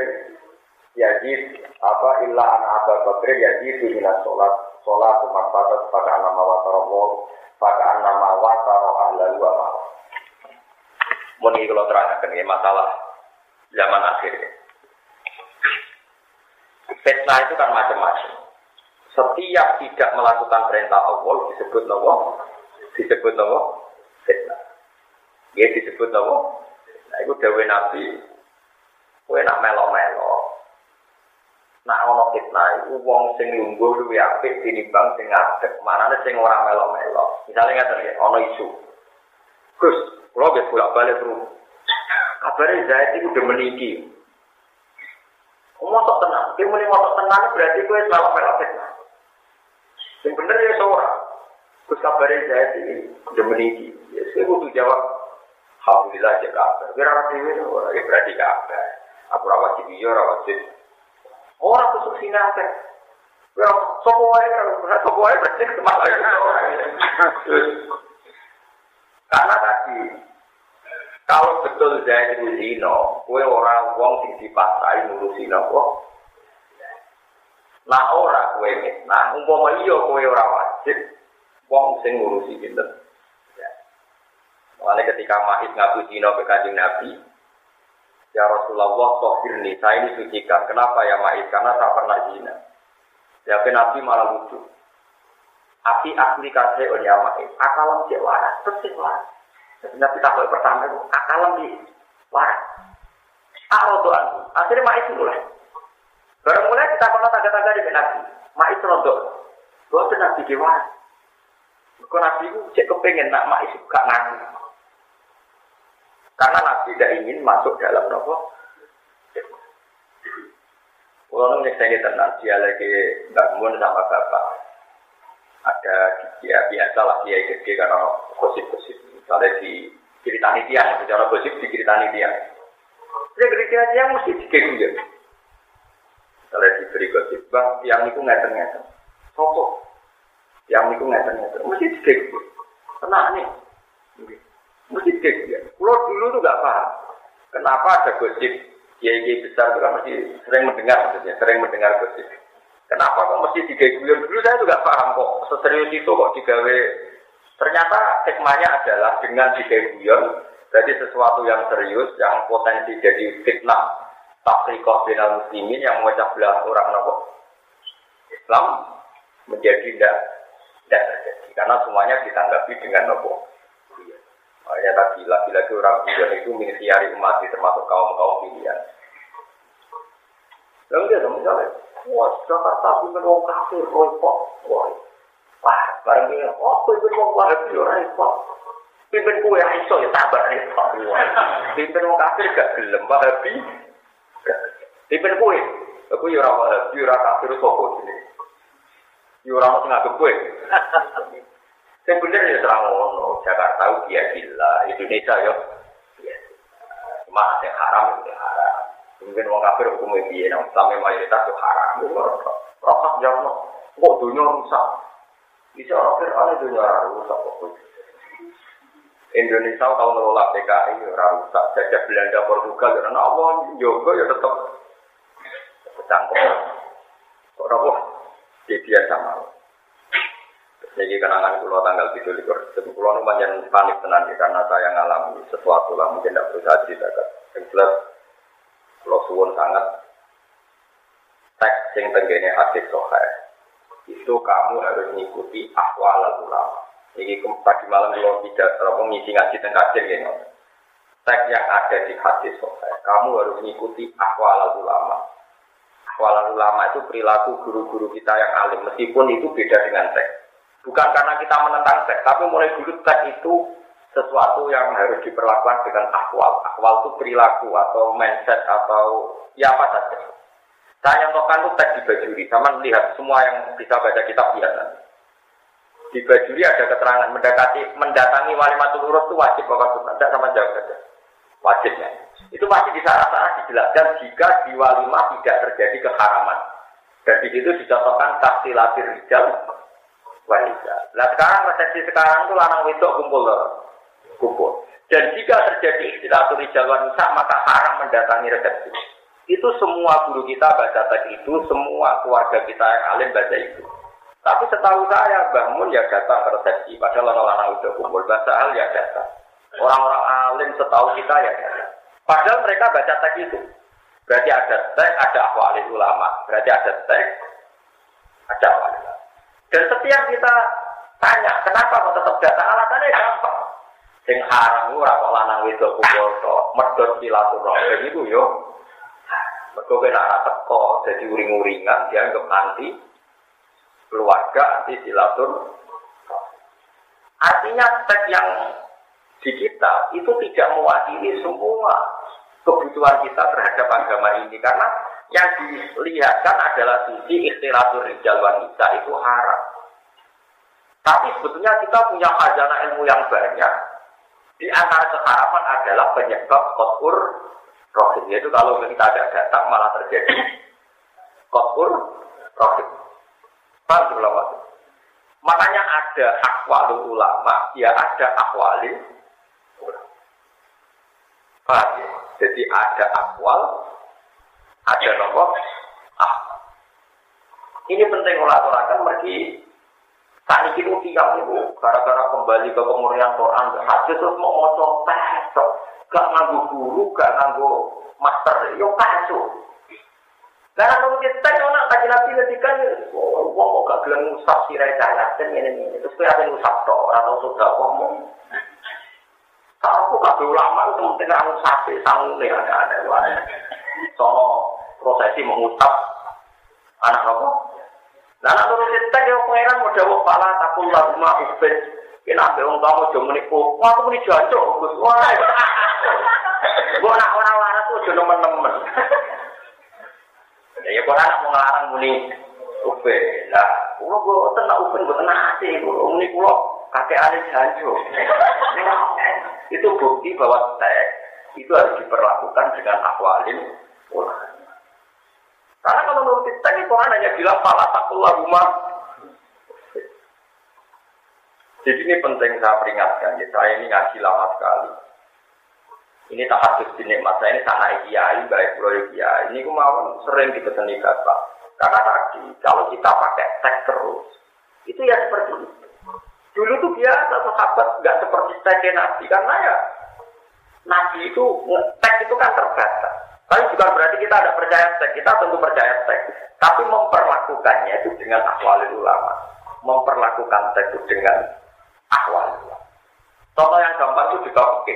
Yazid apa illa an Abu Bakr Yazid minas sholat sholat umat pada pada nama watarobol pada nama wataro ahlalu wa Mun iki kalau terangkan ya masalah zaman akhir. Fitnah itu kan macam-macam. Setiap tidak melakukan perintah Allah disebut nopo, disebut nopo fitnah. Ya disebut nopo. Nah itu dawe Nabi. Kue nak melo-melo. Nak ono fitnah itu wong sing lungguh luwih apik tinimbang sing ngadeg. Manane sing ora melo-melo. Misalnya ngaten ya, ono isu. Gus, kalau biar bolak-balik terus. Kabarnya Zaid itu udah meninggi. Mosok tenang, dia mulai mosok tenang berarti gue selalu melok fitnah. Yang bener ya seorang. Gus kabarnya Zaid ini udah meninggi. Ya, saya butuh jawab. Alhamdulillah ya kabar. Biar orang dewi orang ya berarti kabar. Aku rawat di dia, rawat di. Orang tusuk sini apa? Ya, sopo wae, sopo wae berarti ke mana <laughs> Karena tadi kalau betul Zaid itu zino, kue orang wong sing dipasrai ngurusi nopo. Nah ora kue nah umpama iya kue ora wajib, wong sing ngurusi pinter. Ya. Makanya ketika Mahid ngaku zino ke kanjeng Nabi, Ya Rasulullah, tohir nih, saya ini sucikan. Kenapa ya Mahid? Karena saya pernah zina. Ya Nabi malah lucu. Api asli kasih on ya Mahid. Akalam cek waras, persis waras. Nabi takut pertama itu akalam di waras. Aro doan. Akhirnya mak itu mulai. Baru mulai kita kono tangga-tangga di Nabi. Mak itu rontok. Gua tuh di waras. Kau Nabi itu cek kepengen nak mak itu gak ngaku. Karena Nabi tidak ingin masuk dalam nopo. Kalau nunggu saya tenang, dia lagi mun sama bapak. Ada dia biasa lah dia gede karena gosip-gosip Misalnya di ceritani tiang, secara gosip di ceritani tiang. Dia ceritani tiang mesti dikegum ya. Misalnya diberi gosip, bang, tiang itu ngeten-ngeten. Sopo? Tiang itu ngeten-ngeten. Mesti dikegum. Tenang nih. Mesti dikegum ya. Kalau dulu tuh gak paham. Kenapa ada gosip kiai-kiai besar itu kan mesti sering mendengar maksudnya, sering mendengar gosip. Kenapa kok mesti digayung dulu saya juga paham kok seserius itu kok digawe. Ternyata hikmahnya adalah dengan digeguyon, berarti sesuatu yang serius, yang potensi jadi fitnah, tafrikoh binal muslimin yang memecah belah orang nopo Islam menjadi tidak tidak terjadi. Karena semuanya ditanggapi dengan nopo Makanya tadi lagi-lagi orang pilihan itu mengisiari umat termasuk kaum kaum pilihan. Lalu dia misalnya, wah Jakarta punya orang kafir, repot, wah Wah, barang ini, oh, pimpin wong ora repot. Pimpin kue iso ya sabar repot. Pimpin wong kafir gak gelem wahabi. Pimpin kue, aku ya ora kafir sapa sini. Ya kue. Sing bener ya ngono, Jakarta gila, Indonesia. Cuma yang haram haram. Mungkin wong kafir hukumnya piye, nang sampe mayoritas itu haram. Rokok jauh, kok dunia rusak. Bisa orang Fir'aun nyara rusak Indonesia kalau ngelola PKI ora rusak, jajah Belanda, Portugal, karena Allah juga ya tetap kecangkok. Kok apa? Dia biasa mau. Jadi kenangan pulau tanggal tujuh likur, pulau nu panik tenan karena saya ngalami sesuatu lah mungkin tidak berusaha ceritakan. Yang jelas pulau suwon sangat teks yang tenggene hadis sohail itu kamu harus mengikuti akwal ulama. Ini tadi malam kalau tidak terlalu ngisi ngaji dan kajian gitu. Teks yang ada di hadis sohail, kamu harus mengikuti akwal ulama. Akwal ulama itu perilaku guru-guru kita yang alim, meskipun itu beda dengan teks. Bukan karena kita menentang teks, tapi mulai dulu teks itu sesuatu yang harus diperlakukan dengan akwal. Akwal itu perilaku atau mindset atau ya apa saja. Saya contohkan itu teks di Bajuri, sama melihat semua yang bisa baca kitab lihat nanti. Di ada keterangan mendekati mendatangi wali matul urus itu wajib bapak tidak sama jawab saja. Wajibnya. Itu masih di sana-sana dijelaskan jika di walimah tidak terjadi keharaman. Dan di situ dicontohkan latir rijal wanita. Nah sekarang resepsi sekarang itu lanang wedok kumpul kumpul. Dan jika terjadi istilah rijal wanita maka haram mendatangi resepsi. Itu semua guru kita baca teks itu, semua keluarga kita yang alim baca itu. Tapi setahu saya, Mbah Mun ya datang ke resepsi, padahal orang-orang udah kumpul, baca hal ya datang. Orang-orang alim setahu kita ya datang. Padahal mereka baca teks itu. Berarti ada teks, ada ahwalil ulama. Berarti ada teks, ada ahwalil ulama. Dan setiap kita tanya, kenapa kok tetap datang? Alasannya gampang. Sing haram ora kok lanang wedok kumpul tok, medhot silaturahim iku yo. Mergo kena teko dadi uring-uringan dianggap anti keluarga anti silatur. Artinya teks yang di kita itu tidak mewakili semua kebutuhan kita terhadap agama ini karena yang dilihatkan adalah sisi ikhtilatur rijal wanita itu haram. Tapi sebetulnya kita punya khazanah ilmu yang banyak di antara keharapan adalah penyebab kotur rohim. Yaitu kalau kita ada datang malah terjadi kotur rohim. Paham ulama? Makanya ada akwalul ulama, ya ada akwalil Paham ya? Jadi ada akwal, ada nomor ah. Ini penting ulat-ulatan pergi Saat ini tiang itu gara-gara kembali ke pemurian Quran, hadis terus mau moco pesok, gak nganggu guru, gak nganggu master, yo kacu. Karena kalau kita nak kaji nabi ngedikan, wong kok gak gelem ngusap sirai cahaya, dan ini ini, terus kira apa ngusap toh, atau sudah ngomong. Aku kabeh ulama itu penting anu sapi sanggune ada-ada wae. Sono prosesi mengusap anak nopo Nah, nak turun kita ya pangeran mau jawab pala takul lagu mah ubed. Kena ambil orang kamu jauh menipu. Wah, aku meni jancok. Wah, <laughs> gua nak orang waras tuh jono temen Ya, gua anak mau ngelarang muni ubed. Lah, gua gua tenang ubed, gua tenang hati. Gua muni gua kakek alis jancok. Itu bukti bahwa teks itu harus diperlakukan dengan akwalin ulama. Karena kalau menurut kita ini Quran hanya bilang pala takul rumah. Jadi ini penting saya peringatkan, ya, saya ini ngaji lama sekali. Ini tak hadis dinikmat saya ini tanah kiai, baik proyek kiai. Ini mau sering dipeseni bapak. Karena tadi kalau kita pakai teks terus, itu ya seperti itu. Dulu tuh biasa sahabat nggak seperti teks nabi karena ya nabi itu teks itu kan terbatas. Tapi bukan berarti kita ada percaya teks, kita tentu percaya teks. Tapi memperlakukannya itu dengan akwal ulama. Memperlakukan teks itu dengan akwal ulama. Contoh yang gampang itu juga oke.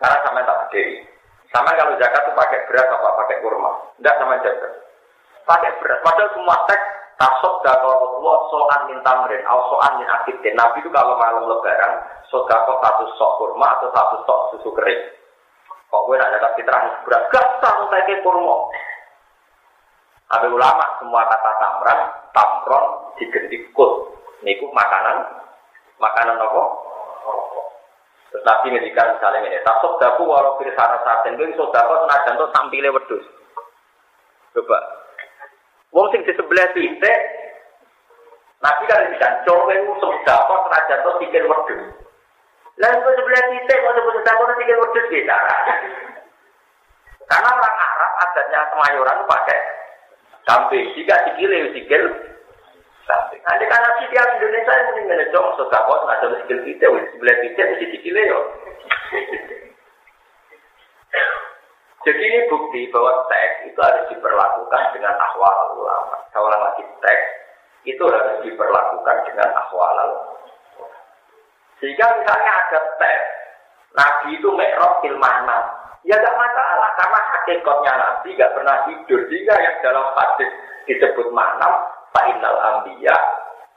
Karena sama tak gede. Sama kalau zakat itu pakai beras apa pakai kurma. Tidak sama zakat. Pakai beras. Padahal semua teks tasok dakor Allah soan min tamrin atau soan min akidin. Nabi itu kalau malam lebaran, sodako satu sok kurma atau satu sok susu kering. Kok gue ada zakat fitrah berat gak sang ke kurma. Ada ulama semua kata tamran, tamron diganti kut. Niku makanan, makanan apa? Terus Nabi misalnya ini, tak daku walau kiri sana saten, gue sodaku senajan tuh sampile wedus. Coba, wong sing di sebelah titik, Nabi kan ngendikan, coba itu sodaku senajan tuh pikir wedus. Lalu sebelah titik, kalau sebut sedekah nanti kita wedus beda. Karena orang Arab adatnya semayoran pakai kambing. Jika sikil, sikil kambing. Nanti kan nabi tiap Indonesia yang mending ngelecong sedekah ada sikil titik, sebelah titik mesti sikil yo. Jadi ini bukti bahwa teks itu harus diperlakukan dengan ahwal ulama. Kalau lagi teks itu harus diperlakukan dengan ahwal ulama. Sehingga misalnya ada tes, Nabi itu mekrok ilmahna. Ya tidak masalah, karena hakikatnya Nabi tidak pernah tidur. Sehingga yang dalam hadis disebut manam, fa'inal ambiya,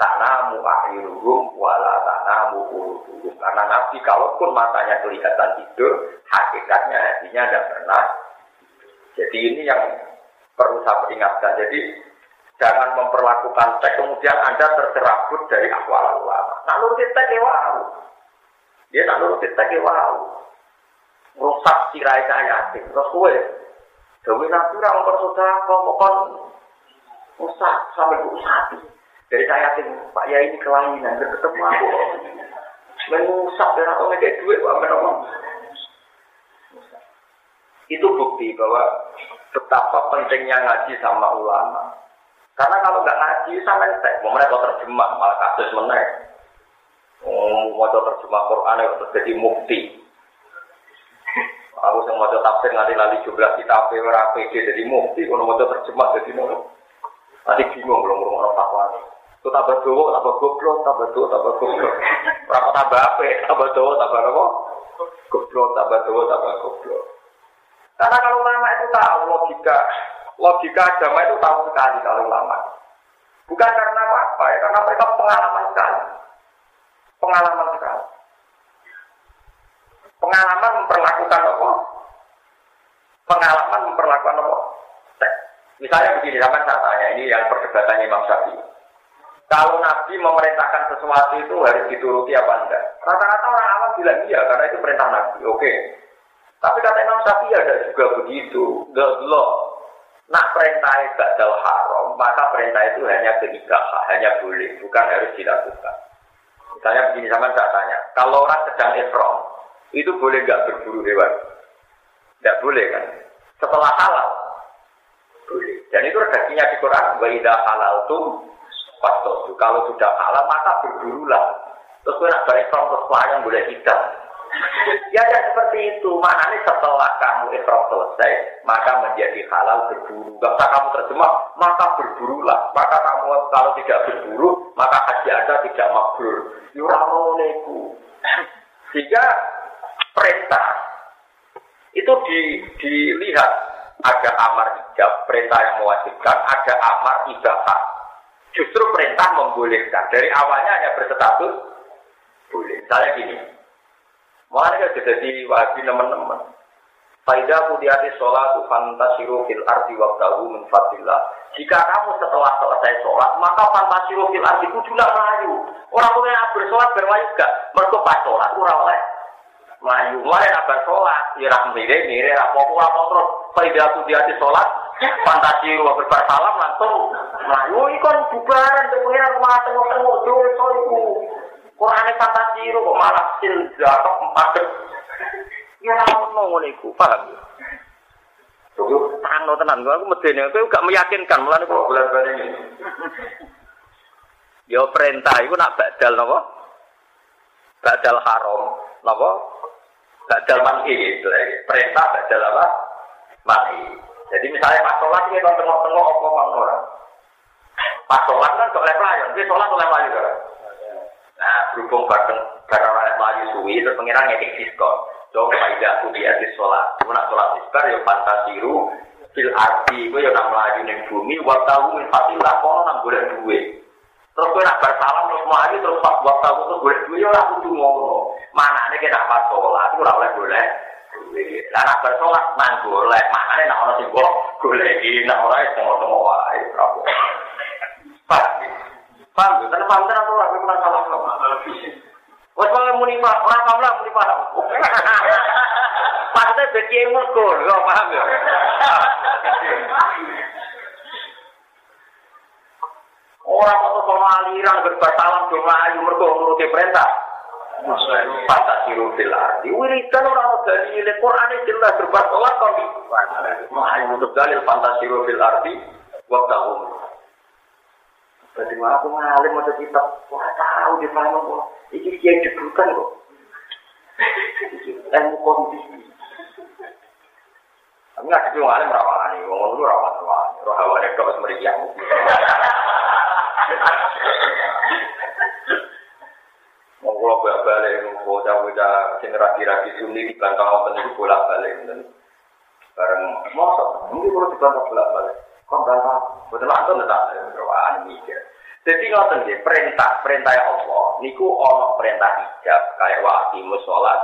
tanamu akhiruhum, wala tanamu uruhum. Karena Nabi kalaupun matanya kelihatan tidur, hakikatnya hatinya tidak pernah. Jadi ini yang perlu saya peringatkan. Jadi Jangan memperlakukan teks kemudian Anda tercerabut dari akwal ulama. Nak nuruti teks ya wow. Dia nak nuruti teks ya wow. Rusak sirai yakin. Terus gue, Dewi nabi orang bersaudara kau kon rusak sampai sapi. Dari saya yakin Pak Yai ini kelainan, ketemu aku. Mengusak dan atau ngekek duit, Pak Menomong. Itu bukti bahwa betapa pentingnya ngaji sama ulama. Karena kalau nggak ngaji sama entek, mau mereka terjemah malah kasus menaik. Oh, mau terjemah Quran itu jadi mukti. Aku yang mau tafsir nanti lali jumlah kita ora PD jadi mukti, kalau mau terjemah jadi nopo. Nanti bingung belum ngomong orang fatwa nih. Itu tambah doa, tambah goblok, tambah doa, tambah goblok. Berapa tambah apa? Tambah doa, tambah apa? Goblok, tambah doa, tambah goblok. Karena kalau ulama itu tahu logika, logika agama itu tahu sekali kalau ulama. Bukan karena apa-apa ya, karena mereka pengalaman sekali. Pengalaman sekali. Pengalaman memperlakukan apa? Pengalaman memperlakukan apa? Misalnya begini, zaman saya tanya, ini yang perdebatannya Imam Syafi'i. Kalau Nabi memerintahkan sesuatu itu harus dituruti apa enggak? Rata-rata orang awam bilang iya, karena itu perintah Nabi. Oke. Tapi kata Imam Syafi'i ada juga begitu. Enggak lo. Nak perintah badal haram, maka perintah itu hanya ketiga hanya boleh, bukan harus dilakukan. Misalnya begini sama saya tanya, kalau orang sedang ihram, itu boleh nggak berburu hewan? Tidak boleh kan? Setelah halal, boleh. Dan itu redaksinya di Quran, wa idza halaltum fastosu. Kalau sudah halal maka berburulah. Terus gue nak balik terus yang boleh tidak. Ya ya seperti itu. Maknanya setelah kamu ikhram selesai, maka menjadi halal berburu. Gak usah kamu terjemah, maka berburulah. Maka kamu kalau tidak berburu, maka haji anda tidak mabrur. Yuramoneku. Sehingga perintah itu di, dilihat ada amar ijab, perintah yang mewajibkan, ada amar ibahah. Justru perintah membolehkan. Dari awalnya hanya berstatus boleh. Misalnya gini, Makanya kita jadi wajib teman-teman. Faidah kudiati sholat fantasiru fil ardi waktahu min fadillah. Jika kamu setelah selesai sholat, maka fantasiru fil ardi kudulah melayu. Orang punya bersolat bermayu gak? Mereka pas sholat, orang oleh melayu. Mulai nak bersolat, ya mire mire rapopo rapopo terus. Faidah kudiati sholat, fantasi wa bersalam langsung melayu. Ini kan bubaran, pengiran rumah tengok-tengok, dosa itu. Quran fantasi kok malah sil jatuh empat Ya ono ngono iku, paham ya? Tangno tenan, aku medene, aku gak meyakinkan, mulane kok bulan-bulan ini. Ya perintah iku nak badal napa? Badal haram, napa? Badal mati. Perintah badal apa? Mati. Jadi misalnya pas sholat ini tengok-tengok apa orang. Pas sholat kan kok oleh pelayan, dia sholat oleh pelayan kan? Nah, berhubung bareng bareng oleh melayu suwi, terus pengiran ngekik diskon. Coba tidak aku di sholat. Cuma nak sholat iskar, ya fantasiru fil arti, gue ya nak melayu neng bumi, waktu min fatilah, kono nang boleh duit. Terus gue nak bersalam terus melayu terus pas waktu terus boleh duit, ya aku tuh ngomong. Mana nih kita pas sholat, gue boleh boleh. Lah nak bersolat nang mana nih nak orang sih boleh, ini nak itu mau mau wae? Pak, Paham? Karena paham tenan ora kowe ora salah kok. Wes wae muni Pak, ora paham lah muni Pak. <laughs> Maksudnya mergo, yo paham ya. Orang kok sama aliran berbasalam do melayu mergo nuruti perintah. Fantasi rufil arti. Wiridan orang dari Quran jelas berbuat sholat kok. Melayu untuk dalil fantasi rufil arti. Waktu jadi aku ngalim mau kitab, wah tahu di mana kok. Iki kiai debutan kok. Ilmu kondisi. Tapi nggak sih ngalim rawani, ngomong dulu rawat rawani, roh hawa itu harus meriah. Mau kalau bolak balik, mau bocah-bocah generasi rapi sunni di bantang apa itu bolak balik, bareng mosok, mungkin kalau dibantah bolak balik. Kok betul langsung tak, rawani mikir. Jadi ngoten nggih, perintah perintah Allah niku ana perintah hijab kayak waktu sholat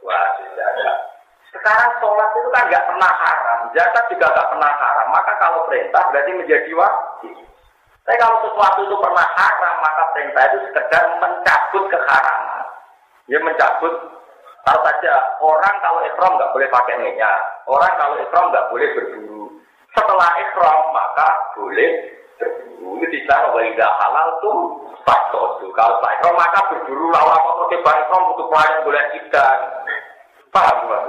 wajib jaga. Sekarang sholat itu kan nggak pernah haram, zakat juga nggak pernah haram. Maka kalau perintah berarti menjadi wajib. Tapi kalau sesuatu itu pernah haram, maka perintah itu sekedar mencabut keharaman. Ya mencabut Tahu saja orang kalau ikhram nggak boleh pakai minyak, orang kalau ikhram nggak boleh berburu. Setelah ikhram maka boleh berburu tidak wajib halal tuh faktor kalau pak maka berburu lawan apa tuh tiba ikrom butuh pelayan boleh ikan paham mas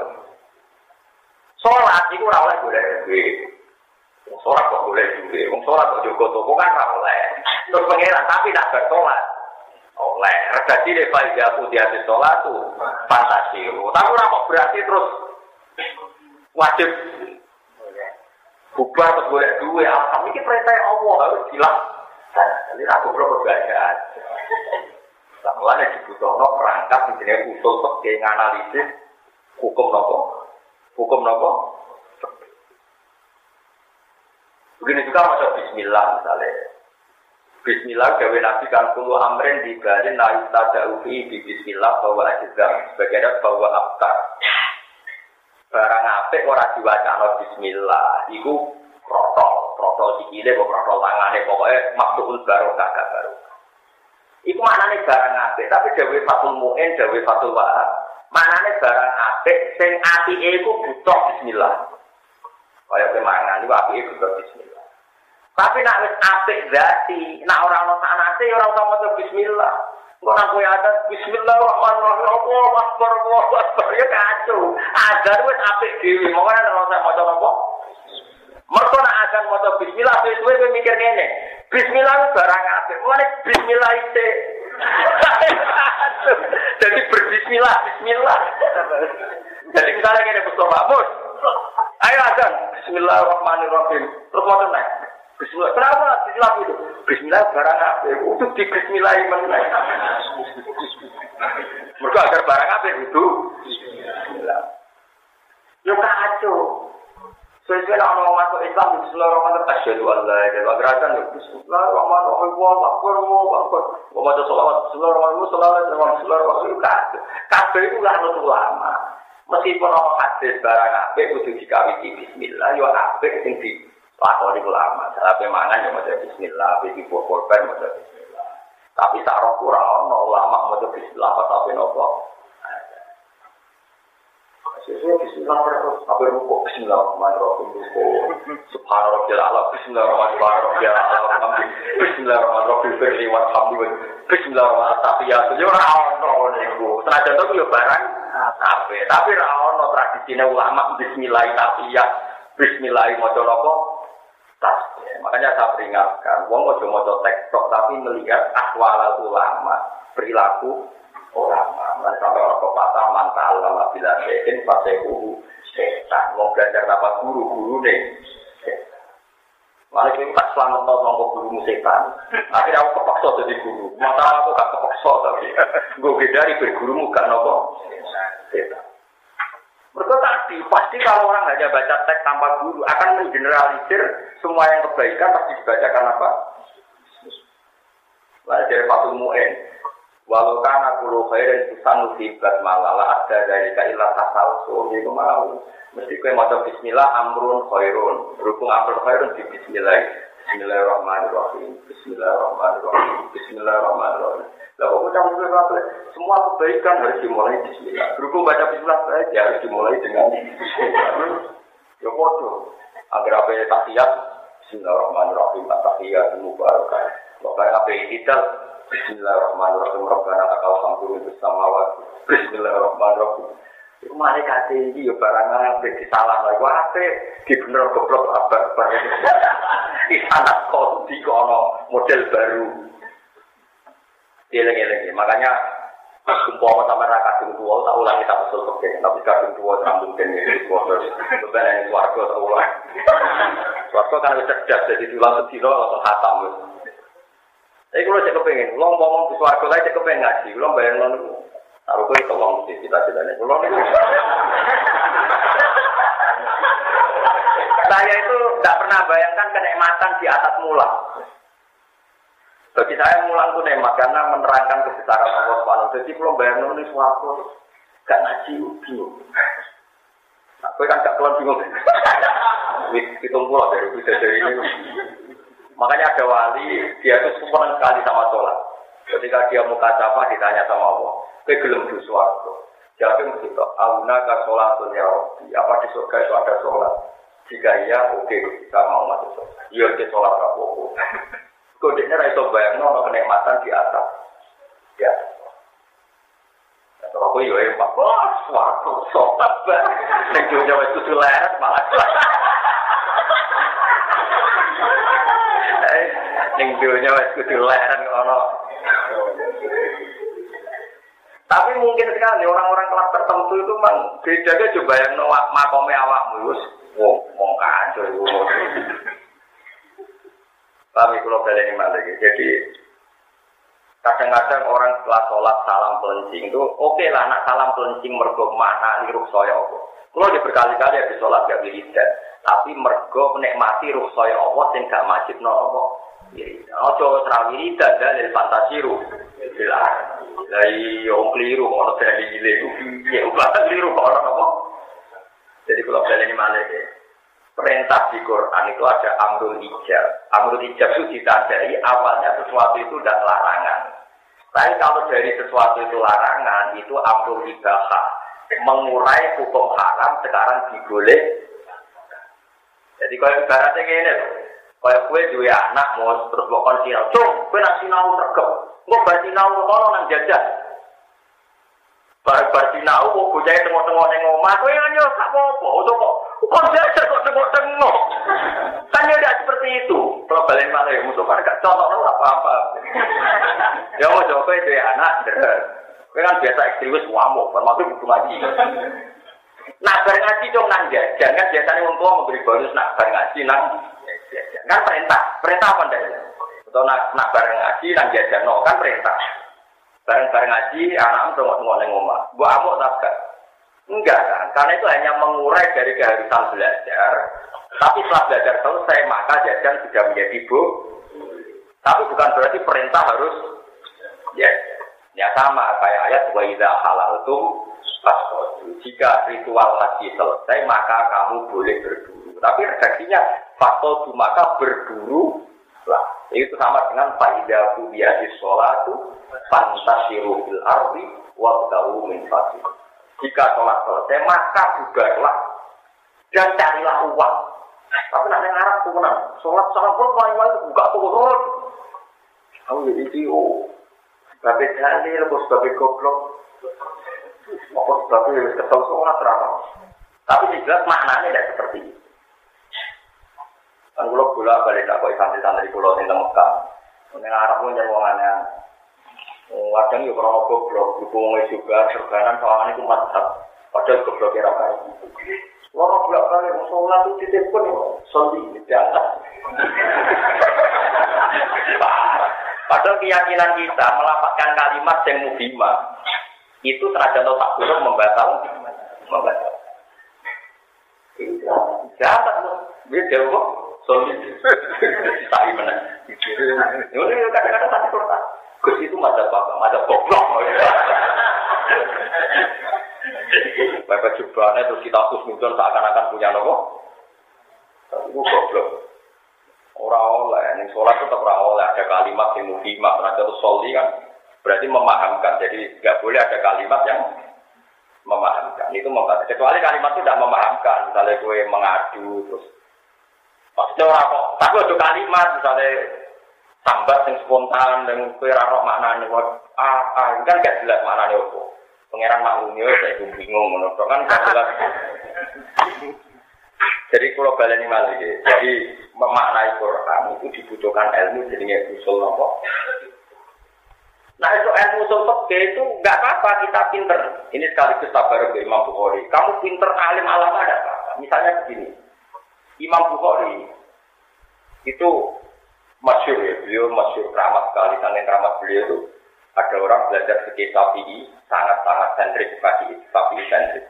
Sholat itu ora boleh duit. Sholat kok boleh duit. Sholat kok juga toko kan ora oleh. Terus pangeran tapi tak bersolat. Oleh. Regasi deh Pak Jatuh di hati sholat tuh fantasi. Tapi ora kok berarti terus wajib bubar terus boleh duit. Alhamdulillah ini perintah Allah harus jelas. Jadi aku belum berbeda. Mulanya dibutuhkan perangkat di sini usul sebagai analisis hukum nopo, hukum nopo. Begini juga macam Bismillah misalnya. Bismillah gawe nabi kan puluh amrin di galin la yustada'ufi di Bismillah bahwa ajizam sebagian bahwa abtar. Barang apik ora diwacana Bismillah, iku protol, protol sikile kok protol tangane pokoknya maksudul barokah gak barokah. Iku maknane barang apik, tapi dawe Fatul Mu'in, dawe Fatul Wahab. Maknane barang apik sing apike iku butuh bismillah. Kaya kemangan iku apike butuh bismillah. Tapi nak wis apik zati, nak ora ono sanate ora usah maca bismillah. Kok nak kowe ada bismillahirrahmanirrahim. Allahu akbar, Allahu akbar. Ya kacau. Ada wis apik dhewe, mongko ora usah maca napa? Mereka nak akan mau bismillah, sesuai gue mikir ngene. Bismillah itu barang apa? Mulai bismillah itu. <laughs> Jadi berbismillah, bismillah. Jadi misalnya gini, betul Mus. Ayo azan. Bismillahirrahmanirrahim. Terus mau naik. Bismillah. Kenapa Bismillah itu? Bismillah barang apa? Di Bismillah. Mereka agar barang apa itu? Bismillah. Yo kacau. Sesuai mau masuk Islam, Bismillahirrahmanirrahim. Asyhadu. Gerakan Bismillahirrahmanirrahim. Bismillahirrahmanirrahim. Selawat Bismillahirrahmanirrahim. Kabeh itu lah ulama. Meskipun orang hadis barang kudu dikawiti bismillah, yo lakoni ulama. Salah mangan yo maca bismillah, iki korban maca bismillah. Tapi tak roh ora ono ulama maca bismillah apa tapi nopo. Sesuai bismillah terus, rukuk bismillahirrahmanirrahim Subhanallah bismillahirrahmanirrahim Bismillahirrahmanirrahim Bismillahirrahmanirrahim Tahiyat ya Bismillah Bismillah Makanya saya peringatkan Wong mojo mojo tektok Tapi melihat ahwal ulama Perilaku ulama Nah, sampai orang pepatah mantal lama bila sehin pasti guru setan. Mau belajar apa guru guru nih. Malah itu tak selamat tau nongko guru setan. Akhirnya aku kepaksa jadi guru. Mata aku gak kepaksa tapi gue beda dari berguru gak nopo setan. Mereka tadi pasti kalau orang hanya baca teks tanpa guru akan menggeneralisir semua yang kebaikan pasti dibacakan apa? Lalu dari Fatul Mu'en, Walau karena kulo khairin susanu fibat malala ada dari kailah tasal so itu mau. Mesti kue mau Bismillah amrun khairun. Berhubung amrun khairun di Bismillah. Bismillahirrahmanirrahim. Bismillahirrahmanirrahim. Bismillahirrahmanirrahim. Lalu ucap semua kebaikan harus dimulai Bismillah. Berhubung baca Bismillah saja harus dimulai dengan Bismillah. Ya bodoh. Agar apa ya tahiyat Bismillahirrahmanirrahim. Tahiyat mubarakah. Apa tidak Bismillahirrahmanirrahim. Rabbana lakal hamdu fis samawati. Bismillahirrahmanirrahim. Iku mari kate iki yo barang ape disalah iku ape di bener goblok abad bar. <laughs> Isana kok di kono model baru. Eleng-eleng makanya Sumpah sama ra kadung tua, tak ulang kita betul oke. Tapi kadung tua sambung dan ini terus beban ini warga tak ulang. Warga kan bisa cerdas jadi tulang sedino atau hatam. Tapi kalau saya kepengen, lo ngomong di suarga lain saya kepengen ngaji, lo bayang nih. Taruh gue itu uang di cita citanya, lo nih. Saya itu tidak pernah bayangkan kenikmatan di atas mula. Bagi saya mulang itu nikmat karena menerangkan kebesaran Allah Subhanahu. Jadi kalau bayang lo nih suatu, gak ngaji bingung. Nah, kan gak keluar bingung. Hitung pulau dari bisa dari ini. Makanya ada wali, dia itu senang sekali sama sholat. Ketika dia mau kacapa, ditanya sama Allah, ke gelem di suarga. Jadi mesti auna ka sholat ya Apa di surga itu ada sholat? Jika iya, oke, kita mau masuk surga. Iya, di sholat apa-apa. Kodenya itu bayang, no, kenikmatan di atas. Di atas. Aku yo emak, wah, suatu sobat banget. Nek dunia wis kudu leret malah. <laughs> Ning dunia wis kudu leret ngono. Tapi mungkin sekali orang-orang kelas tertentu itu memang beda aja coba yang nolak makome awakmu wong wong kacau. Tapi kalau kalian ini jadi Kadang-kadang orang setelah sholat salam pelencing itu oke okay lah nak salam pelencing mergo nih ruh soya Allah. Kalau dia berkali-kali habis sholat gak wiridan, tapi mergo menikmati ruh soya Allah sing gak wajib no Allah. Ojo terawiri dan dalil fantasi ruh. Jelas. Dari yang keliru kalau dari gile ya ubah keliru kalau apa. Jadi kalau kalian ini malah perintah di Quran itu ada amrul ijab. Amrul ijab itu ditandai awalnya sesuatu itu tidak larangan. Tapi kalau dari sesuatu itu larangan, itu amrul ibahah. Mengurai hukum haram sekarang diboleh. Jadi kalau ibaratnya gini loh. Kalau gue dua anak mau terus bawa sinau, cung, gue nak sinau tergep. Gue bersinau kalau nang jajan. Bar-bar sinau, gue jadi tengok-tengok neng omah, gue nanya, tak apa-apa, untuk kok Kok tengok-tengok? Kan ya tidak seperti itu. Kalau balik malah ya musuh kan gak contoh apa-apa. ya mau coba itu ya anak. Gue kan biasa ekstremis wamuk, termasuk butuh ngaji. Nah, bareng ngaji dong nang Jangan biasanya orang tua memberi bonus nak bareng ngaji nang Kan perintah. Perintah apa ndak? Atau nak, nak bareng ngaji nang jajan no kan perintah. Bareng-bareng ngaji anak tengok-tengok neng. Gua amuk tak Enggak kan, karena itu hanya mengurai dari keharusan belajar. Tapi setelah belajar selesai, maka jajan sudah menjadi bu. Tapi bukan berarti perintah harus ya, ya sama kayak ayat wa halal itu Jika ritual lagi selesai, maka kamu boleh berburu. Tapi redaksinya faktor maka berburu lah. Itu sama dengan faidah di sholat itu fantasiru fil ardi wa min fasih. Jika sholat selesai, maka bubarlah dan carilah uang. Tapi nak yang Arab tuh menang. Sholat sholat pun paling paling buka turun. Kamu jadi itu, babe dalil, bos babe goblok, apa sebabnya kesel sholat terapa. Tapi jelas maknanya tidak seperti itu. Kan kalau bola balik tak kok santri-santri pulau di Mekah. Yang Arab pun jadi Kadang ya kalau goblok, hubungan juga serganan soalnya itu mantap. Padahal goblok kira kaya. Loro bolak balik mau sholat itu titip pun sondi tidak. Padahal keyakinan kita melapatkan kalimat yang mubima itu terhadap tak buruk membatal, membatal. Jahat loh, dia jawab, sondi. Tak mana? Ini kadang-kadang satu kertas. Gus itu mata bapak, mata goblok. Bapak jubahnya terus kita terus muncul seakan-akan punya nopo. Itu goblok. Orang oleh, ini sholat tetap orang oleh ada kalimat yang mufimah, karena itu soli kan berarti memahamkan. Jadi nggak boleh ada kalimat yang memahamkan. Itu memahamkan. Kecuali kalimat itu tidak memahamkan. Misalnya gue mengadu terus. Maksudnya orang kok, tapi ada kalimat misalnya tambah sing spontan dan raro maknanya ah, ah kan gak jelas maknanya apa pangeran maklumnya saya bingung menurut kan jelas jadi kalau ini malah jadi memaknai Quran itu dibutuhkan ilmu jadinya usul nopo Nah itu ilmu usul itu nggak apa-apa kita pinter. Ini sekaligus tabar ke Imam Bukhari. Kamu pinter alim alam ada apa? Misalnya begini, Imam Bukhari itu masyur ya, beliau masyur keramat sekali, saking keramat beliau itu ada orang belajar fikih Syafi'i sangat-sangat sentrik fikih Syafi'i sentrik.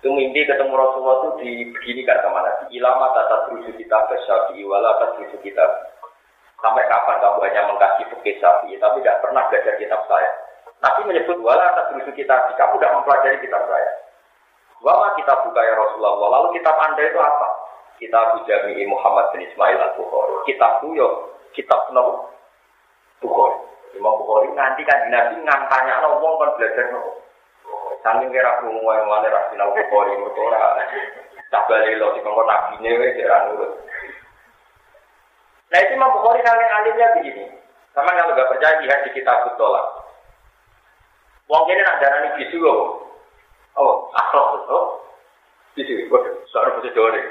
Itu mimpi ketemu Rasulullah itu dibeginikan sama Nabi. Ilama tata terusu kita ke wala tata terusu kita. Sampai kapan kamu hanya mengkaji fikih Syafi'i tapi tidak pernah belajar kitab saya. Nabi menyebut wala tata terusu kita. Kamu tidak mempelajari kitab saya. Wama kita buka ya Rasulullah. Lalu kitab anda itu apa? Kitab Jami'i Muhammad bin Ismail al-Bukhari. Kitab yo kitab nopo Bukhari. Imam Bukhari nanti kan nabi ngantanya no wong kan belajar nopo. Saking kira krungu yang mana ra sinau Bukhari mergo ora tabale lo sing kok nabine wis ora nurut. Nah itu Imam Bukhari saking alimnya begini. Sama kalau nggak percaya lihat di kitab Tolak. Wong kene nak darani bisu kok. Oh, akhlak to. Bisu, kok suara bahasa Jawa deh.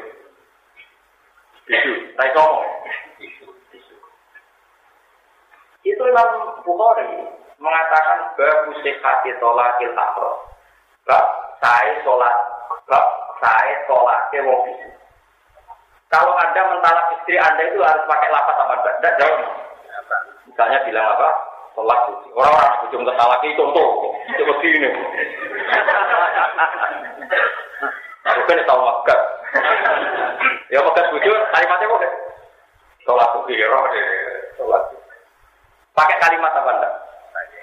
Bisu, tai ngomong. Itu Imam Bukhari mengatakan bagus sekati tolakil akhlak. Bab saya sholat, bab saya sholatnya wong bisu. Kalau Anda mentalak istri Anda itu harus pakai lapat apa enggak? Enggak jauh. Misalnya bilang apa? Sholat. Orang-orang aku cuma kesalak itu contoh. Itu begini. Aku kan tahu makan. Ya makan bujur, kalimatnya kok Sholat suci, ya roh Sholat Pakai kalimat apa enggak?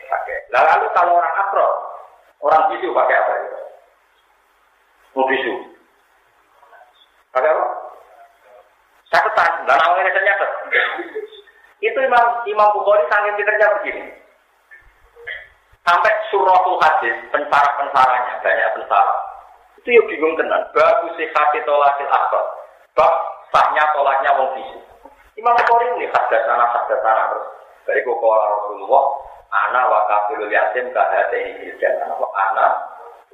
Pakai. Lalu kalau orang akro, orang bisu pakai apa? Mau bisu. Pakai apa? Catatan, dan awalnya saya. Itu Imam Imam Bukhari sangat pinternya begini. Sampai suratul hadis, pensara-pensaranya, banyak pensara. Itu yuk bingung tenan. Bagus sih hati tolakil akbar. Bab sahnya tolaknya wong bisu. Imam Bukhari ini hadasana hadasana terus. Dari kokola Rasulullah, ana wa kafirul yatim fil jannah. Ana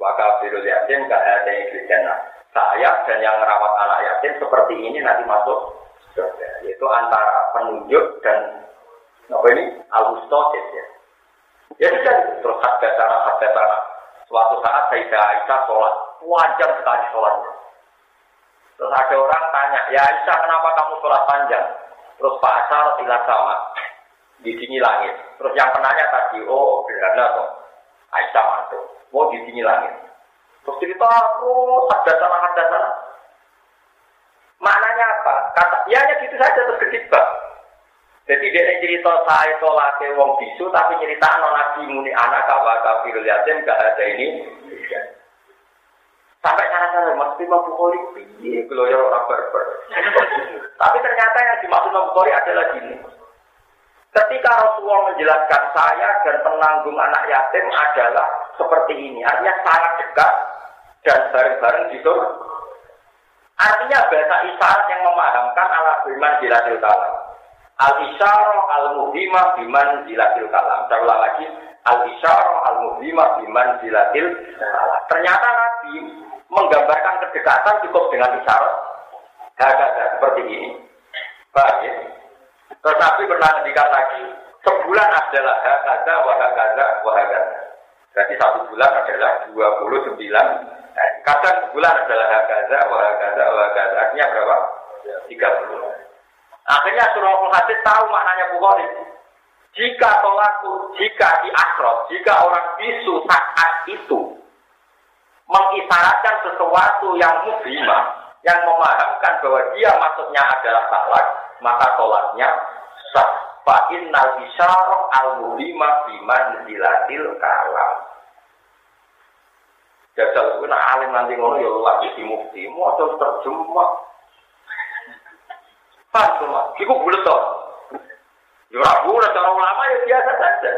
wa kafirul yatim ka hateni fil jannah. Saya dan yang merawat anak yatim seperti ini nanti masuk surga. Yaitu antara penunjuk dan apa ini alustosis ya. Ya sudah terus harga sana harga sana. Suatu saat Sayyidah Aisyah sholat wajar sekali sholatnya. Terus ada orang tanya, ya Aisyah kenapa kamu sholat panjang? Terus Pak Asar tidak sama di sini langit. Terus yang penanya tadi, oh gerhana toh. Aisyah mantu, mau di sini langit. Terus cerita, oh ada sana ada sana. Maknanya apa? Kata, ya hanya gitu saja terus kedibak. Jadi dia cerita saya sholat wong bisu, tapi cerita non nabi muni anak kawa kafirul yatim gak ada ini. Sampai cara-cara Mas Imam Bukhari piye kalau ya orang berber. <laughs> tapi ternyata yang dimaksud Imam Bukhari adalah gini. Ketika Rasulullah menjelaskan saya dan penanggung anak yatim adalah seperti ini, artinya sangat dekat dan bareng-bareng di surga. Artinya bahasa isyarat yang memahamkan ala biman jilatil kalam. Al isyarah al muhimah biman jilatil kalam. Saya lagi. Al isyarah al muhimah biman jilatil kalam. Ternyata Nabi menggambarkan kedekatan cukup dengan isyarat. Hagaga seperti ini. Baik. Terus Nabi pernah ngendikan lagi. Sebulan adalah hagaga, wahagaga, wahagaga. Jadi satu bulan adalah 29 Eh, kadang sebulan adalah hagaza, wahagaza, wahagaza. Artinya berapa? 30. Akhirnya surah Al-Hadid tahu maknanya Bukhari. Jika tolaku, jika di akrot, jika orang bisu saat itu mengisyaratkan sesuatu yang muslimah, yang memahamkan bahwa dia maksudnya adalah salah, maka tolaknya sah. Fa'innal isyarah al-mulimah biman zilatil kalam. Jajal itu nak alim nanti ngono ya lagi di mufti, mau terjemah. <laughs> Paham semua? Iku bulat toh. Ya ora bulat, cara ulama ya biasa saja.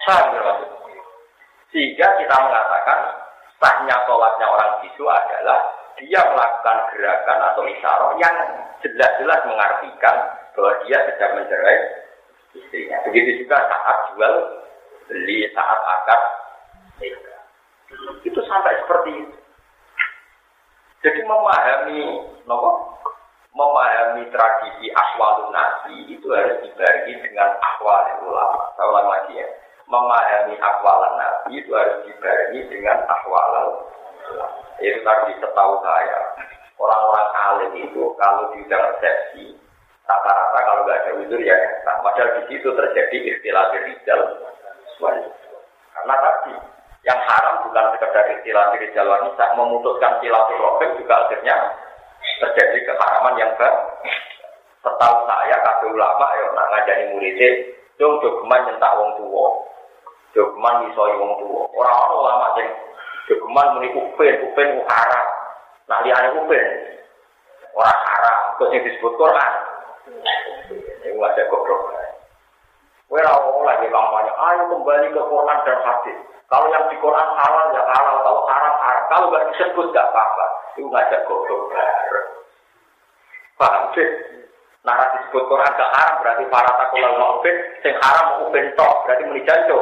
<laughs> Paham ya Sehingga kita mengatakan sahnya sholatnya orang bisu adalah dia melakukan gerakan atau isyarat yang jelas-jelas mengartikan bahwa dia sedang mencerai istrinya. Begitu juga saat jual beli, saat akad itu sampai seperti itu. Jadi memahami, nopo, memahami tradisi akwalun nabi itu harus dibarengi dengan akwal ulama. Saya ulang lagi ya. Memahami akwalan nabi itu harus dibarengi dengan akwal ulama. Itu tadi setahu saya. Orang-orang alim itu kalau di resepsi, rata-rata kalau nggak ada wujud ya, nah, padahal di situ terjadi istilah rijal Karena tadi yang haram bukan sekedar istilah diri jalan wanita, memutuskan silaturahim juga akhirnya terjadi keharaman yang ber. Setahu saya kata ulama ya nak ngajani muridnya, dong jogeman nyentak wong tua, jogeman misoi wong tua. Orang-orang ulama yang jogeman muni upin, upin haram. Nah liane upin, orang haram, terus yang disebut Quran. Ini wajah goblok. Kowe lagi kampanye, ayo kembali ke Quran dan hadis. Kalau yang di Quran halal ya halal, kalau haram haram. Kalau nggak disebut nggak apa-apa. Itu ngajak goblok Paham sih? Narasi disebut Quran gak haram berarti para takulal maupin, sing haram mau tok berarti muni janjo.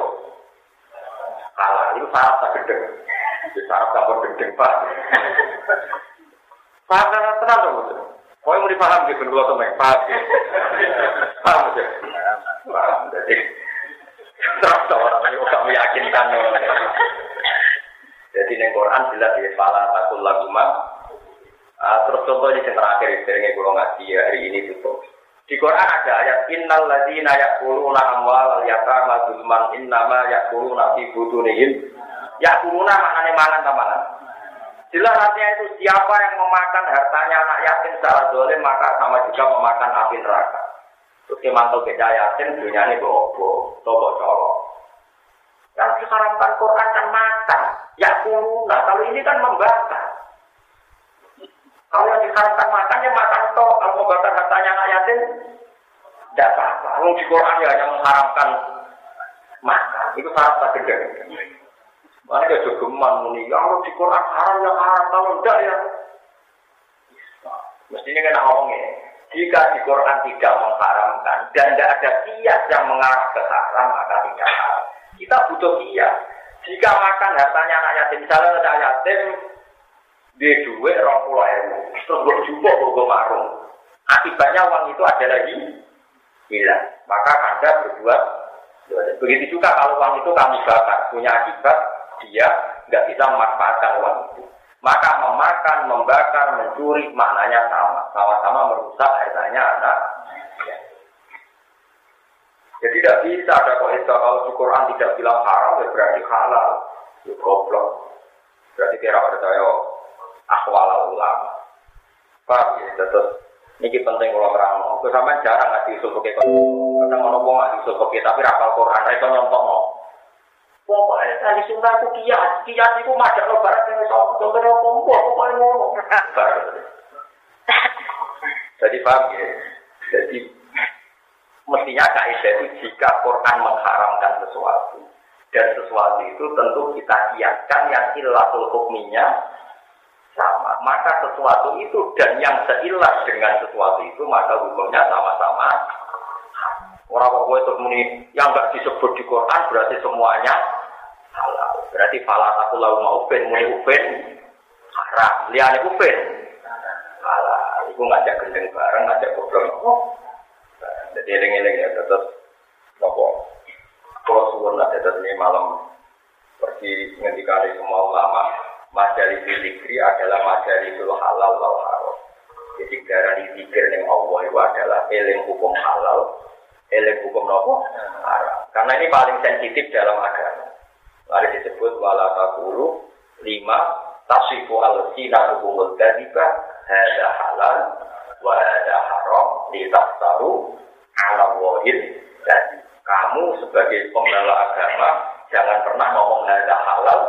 Kalah itu syarat tak gedeng. Itu syarat campur gedeng pak. <laughs> Paham kan tenang dong. Kau yang mau dipaham gitu, kalau temen paham. Paham aja. Paham. Jadi terus orang ini kok meyakinkan. Jadi neng Quran jelas ya salah takul laguma Uh, terus contoh ini yang terakhir, seringnya kalau ngaji hari ini tutup. Di Quran ada ayat innal ladzina yaquluna amwal al yatama zulman innama yaquluna fi butunihim yaquluna maknane mangan ta mangan. Jelas artinya itu siapa yang memakan hartanya anak yatim secara dolim maka sama juga memakan api neraka. Terus mantul beda yatim dunia ini bobo, tobo colok. Yang diharamkan Quran kan makan, ya kuluna. Kalau ini kan membakar. Kalau yang diharamkan makan ya makan toh. Kalau mau bakar hartanya anak yatim, tidak apa-apa. Di Quran ya hanya mengharamkan makan. Itu tak gede. Mana dia jogeman muni. Ya kalau di Quran haram ya haram. Kalau enggak ya. Mestinya kena ngomongnya. Jika di Quran tidak mengharamkan dan tidak ada kias yang mengarah ke haram maka tidak haram. Kita butuh kias. Jika makan hartanya anak yatim, misalnya ada yatim, dia duit rong puluh ewu, terus gue jumbo gue marung. Akibatnya uang itu ada lagi hilang. Maka anda berbuat begitu juga kalau uang itu kamu bakar, punya akibat dia nggak bisa memanfaatkan uang itu. Maka memakan, membakar, mencuri maknanya sama, sama-sama merusak hartanya anak. Jadi tidak bisa ada kaidah kalau di Quran tidak bilang haram ya berarti halal. Ya goblok. Berarti kira percaya akwal ulama. Paham ya? Terus ini penting kalau terang. Aku sama jarang nggak diusul pakai kau. Kadang mau ngomong nggak diusul pakai tapi rapal Quran mereka nyontok mau. Pokoknya tadi sunnah itu kias, kias itu macam lo barat yang sama contohnya kumpul, pokoknya. Jadi paham ya? Jadi mestinya kaidah itu jika Quran mengharamkan sesuatu dan sesuatu itu tentu kita kiaskan yang ilatul hukminya sama. Maka sesuatu itu dan yang seilah dengan sesuatu itu maka hukumnya sama-sama. Orang apa itu muni yang enggak disebut di Quran berarti semuanya. Berarti falah aku lau mau upen muni upen haram. Liane upen halal. Iku ngajak gendeng bareng ngajak goblok. Oh. Jadi eling-eling ya tetap nopo. Kalau suwun lah tetap ini malam pergi ngendikari semua ulama Majari zikri adalah majari itu halal law haram. Jadi darah zikir yang Allah itu adalah eling hukum halal, eling hukum nopo haram. Karena ini paling sensitif dalam agama. Mari disebut wala takulu lima tasifu al sina hukumul kadiba hada halal wa hada haram litaftaru ala wahid jadi kamu sebagai pembela agama jangan pernah ngomong hada halal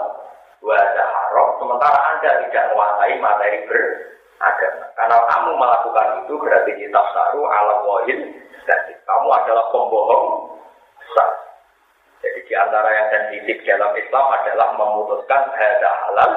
wajah haram, sementara Anda tidak menguasai materi beragama. Karena kamu melakukan itu berarti kita saru alam wahid dan kamu adalah pembohong. Jadi di antara yang sensitif dalam Islam adalah memutuskan hada halal.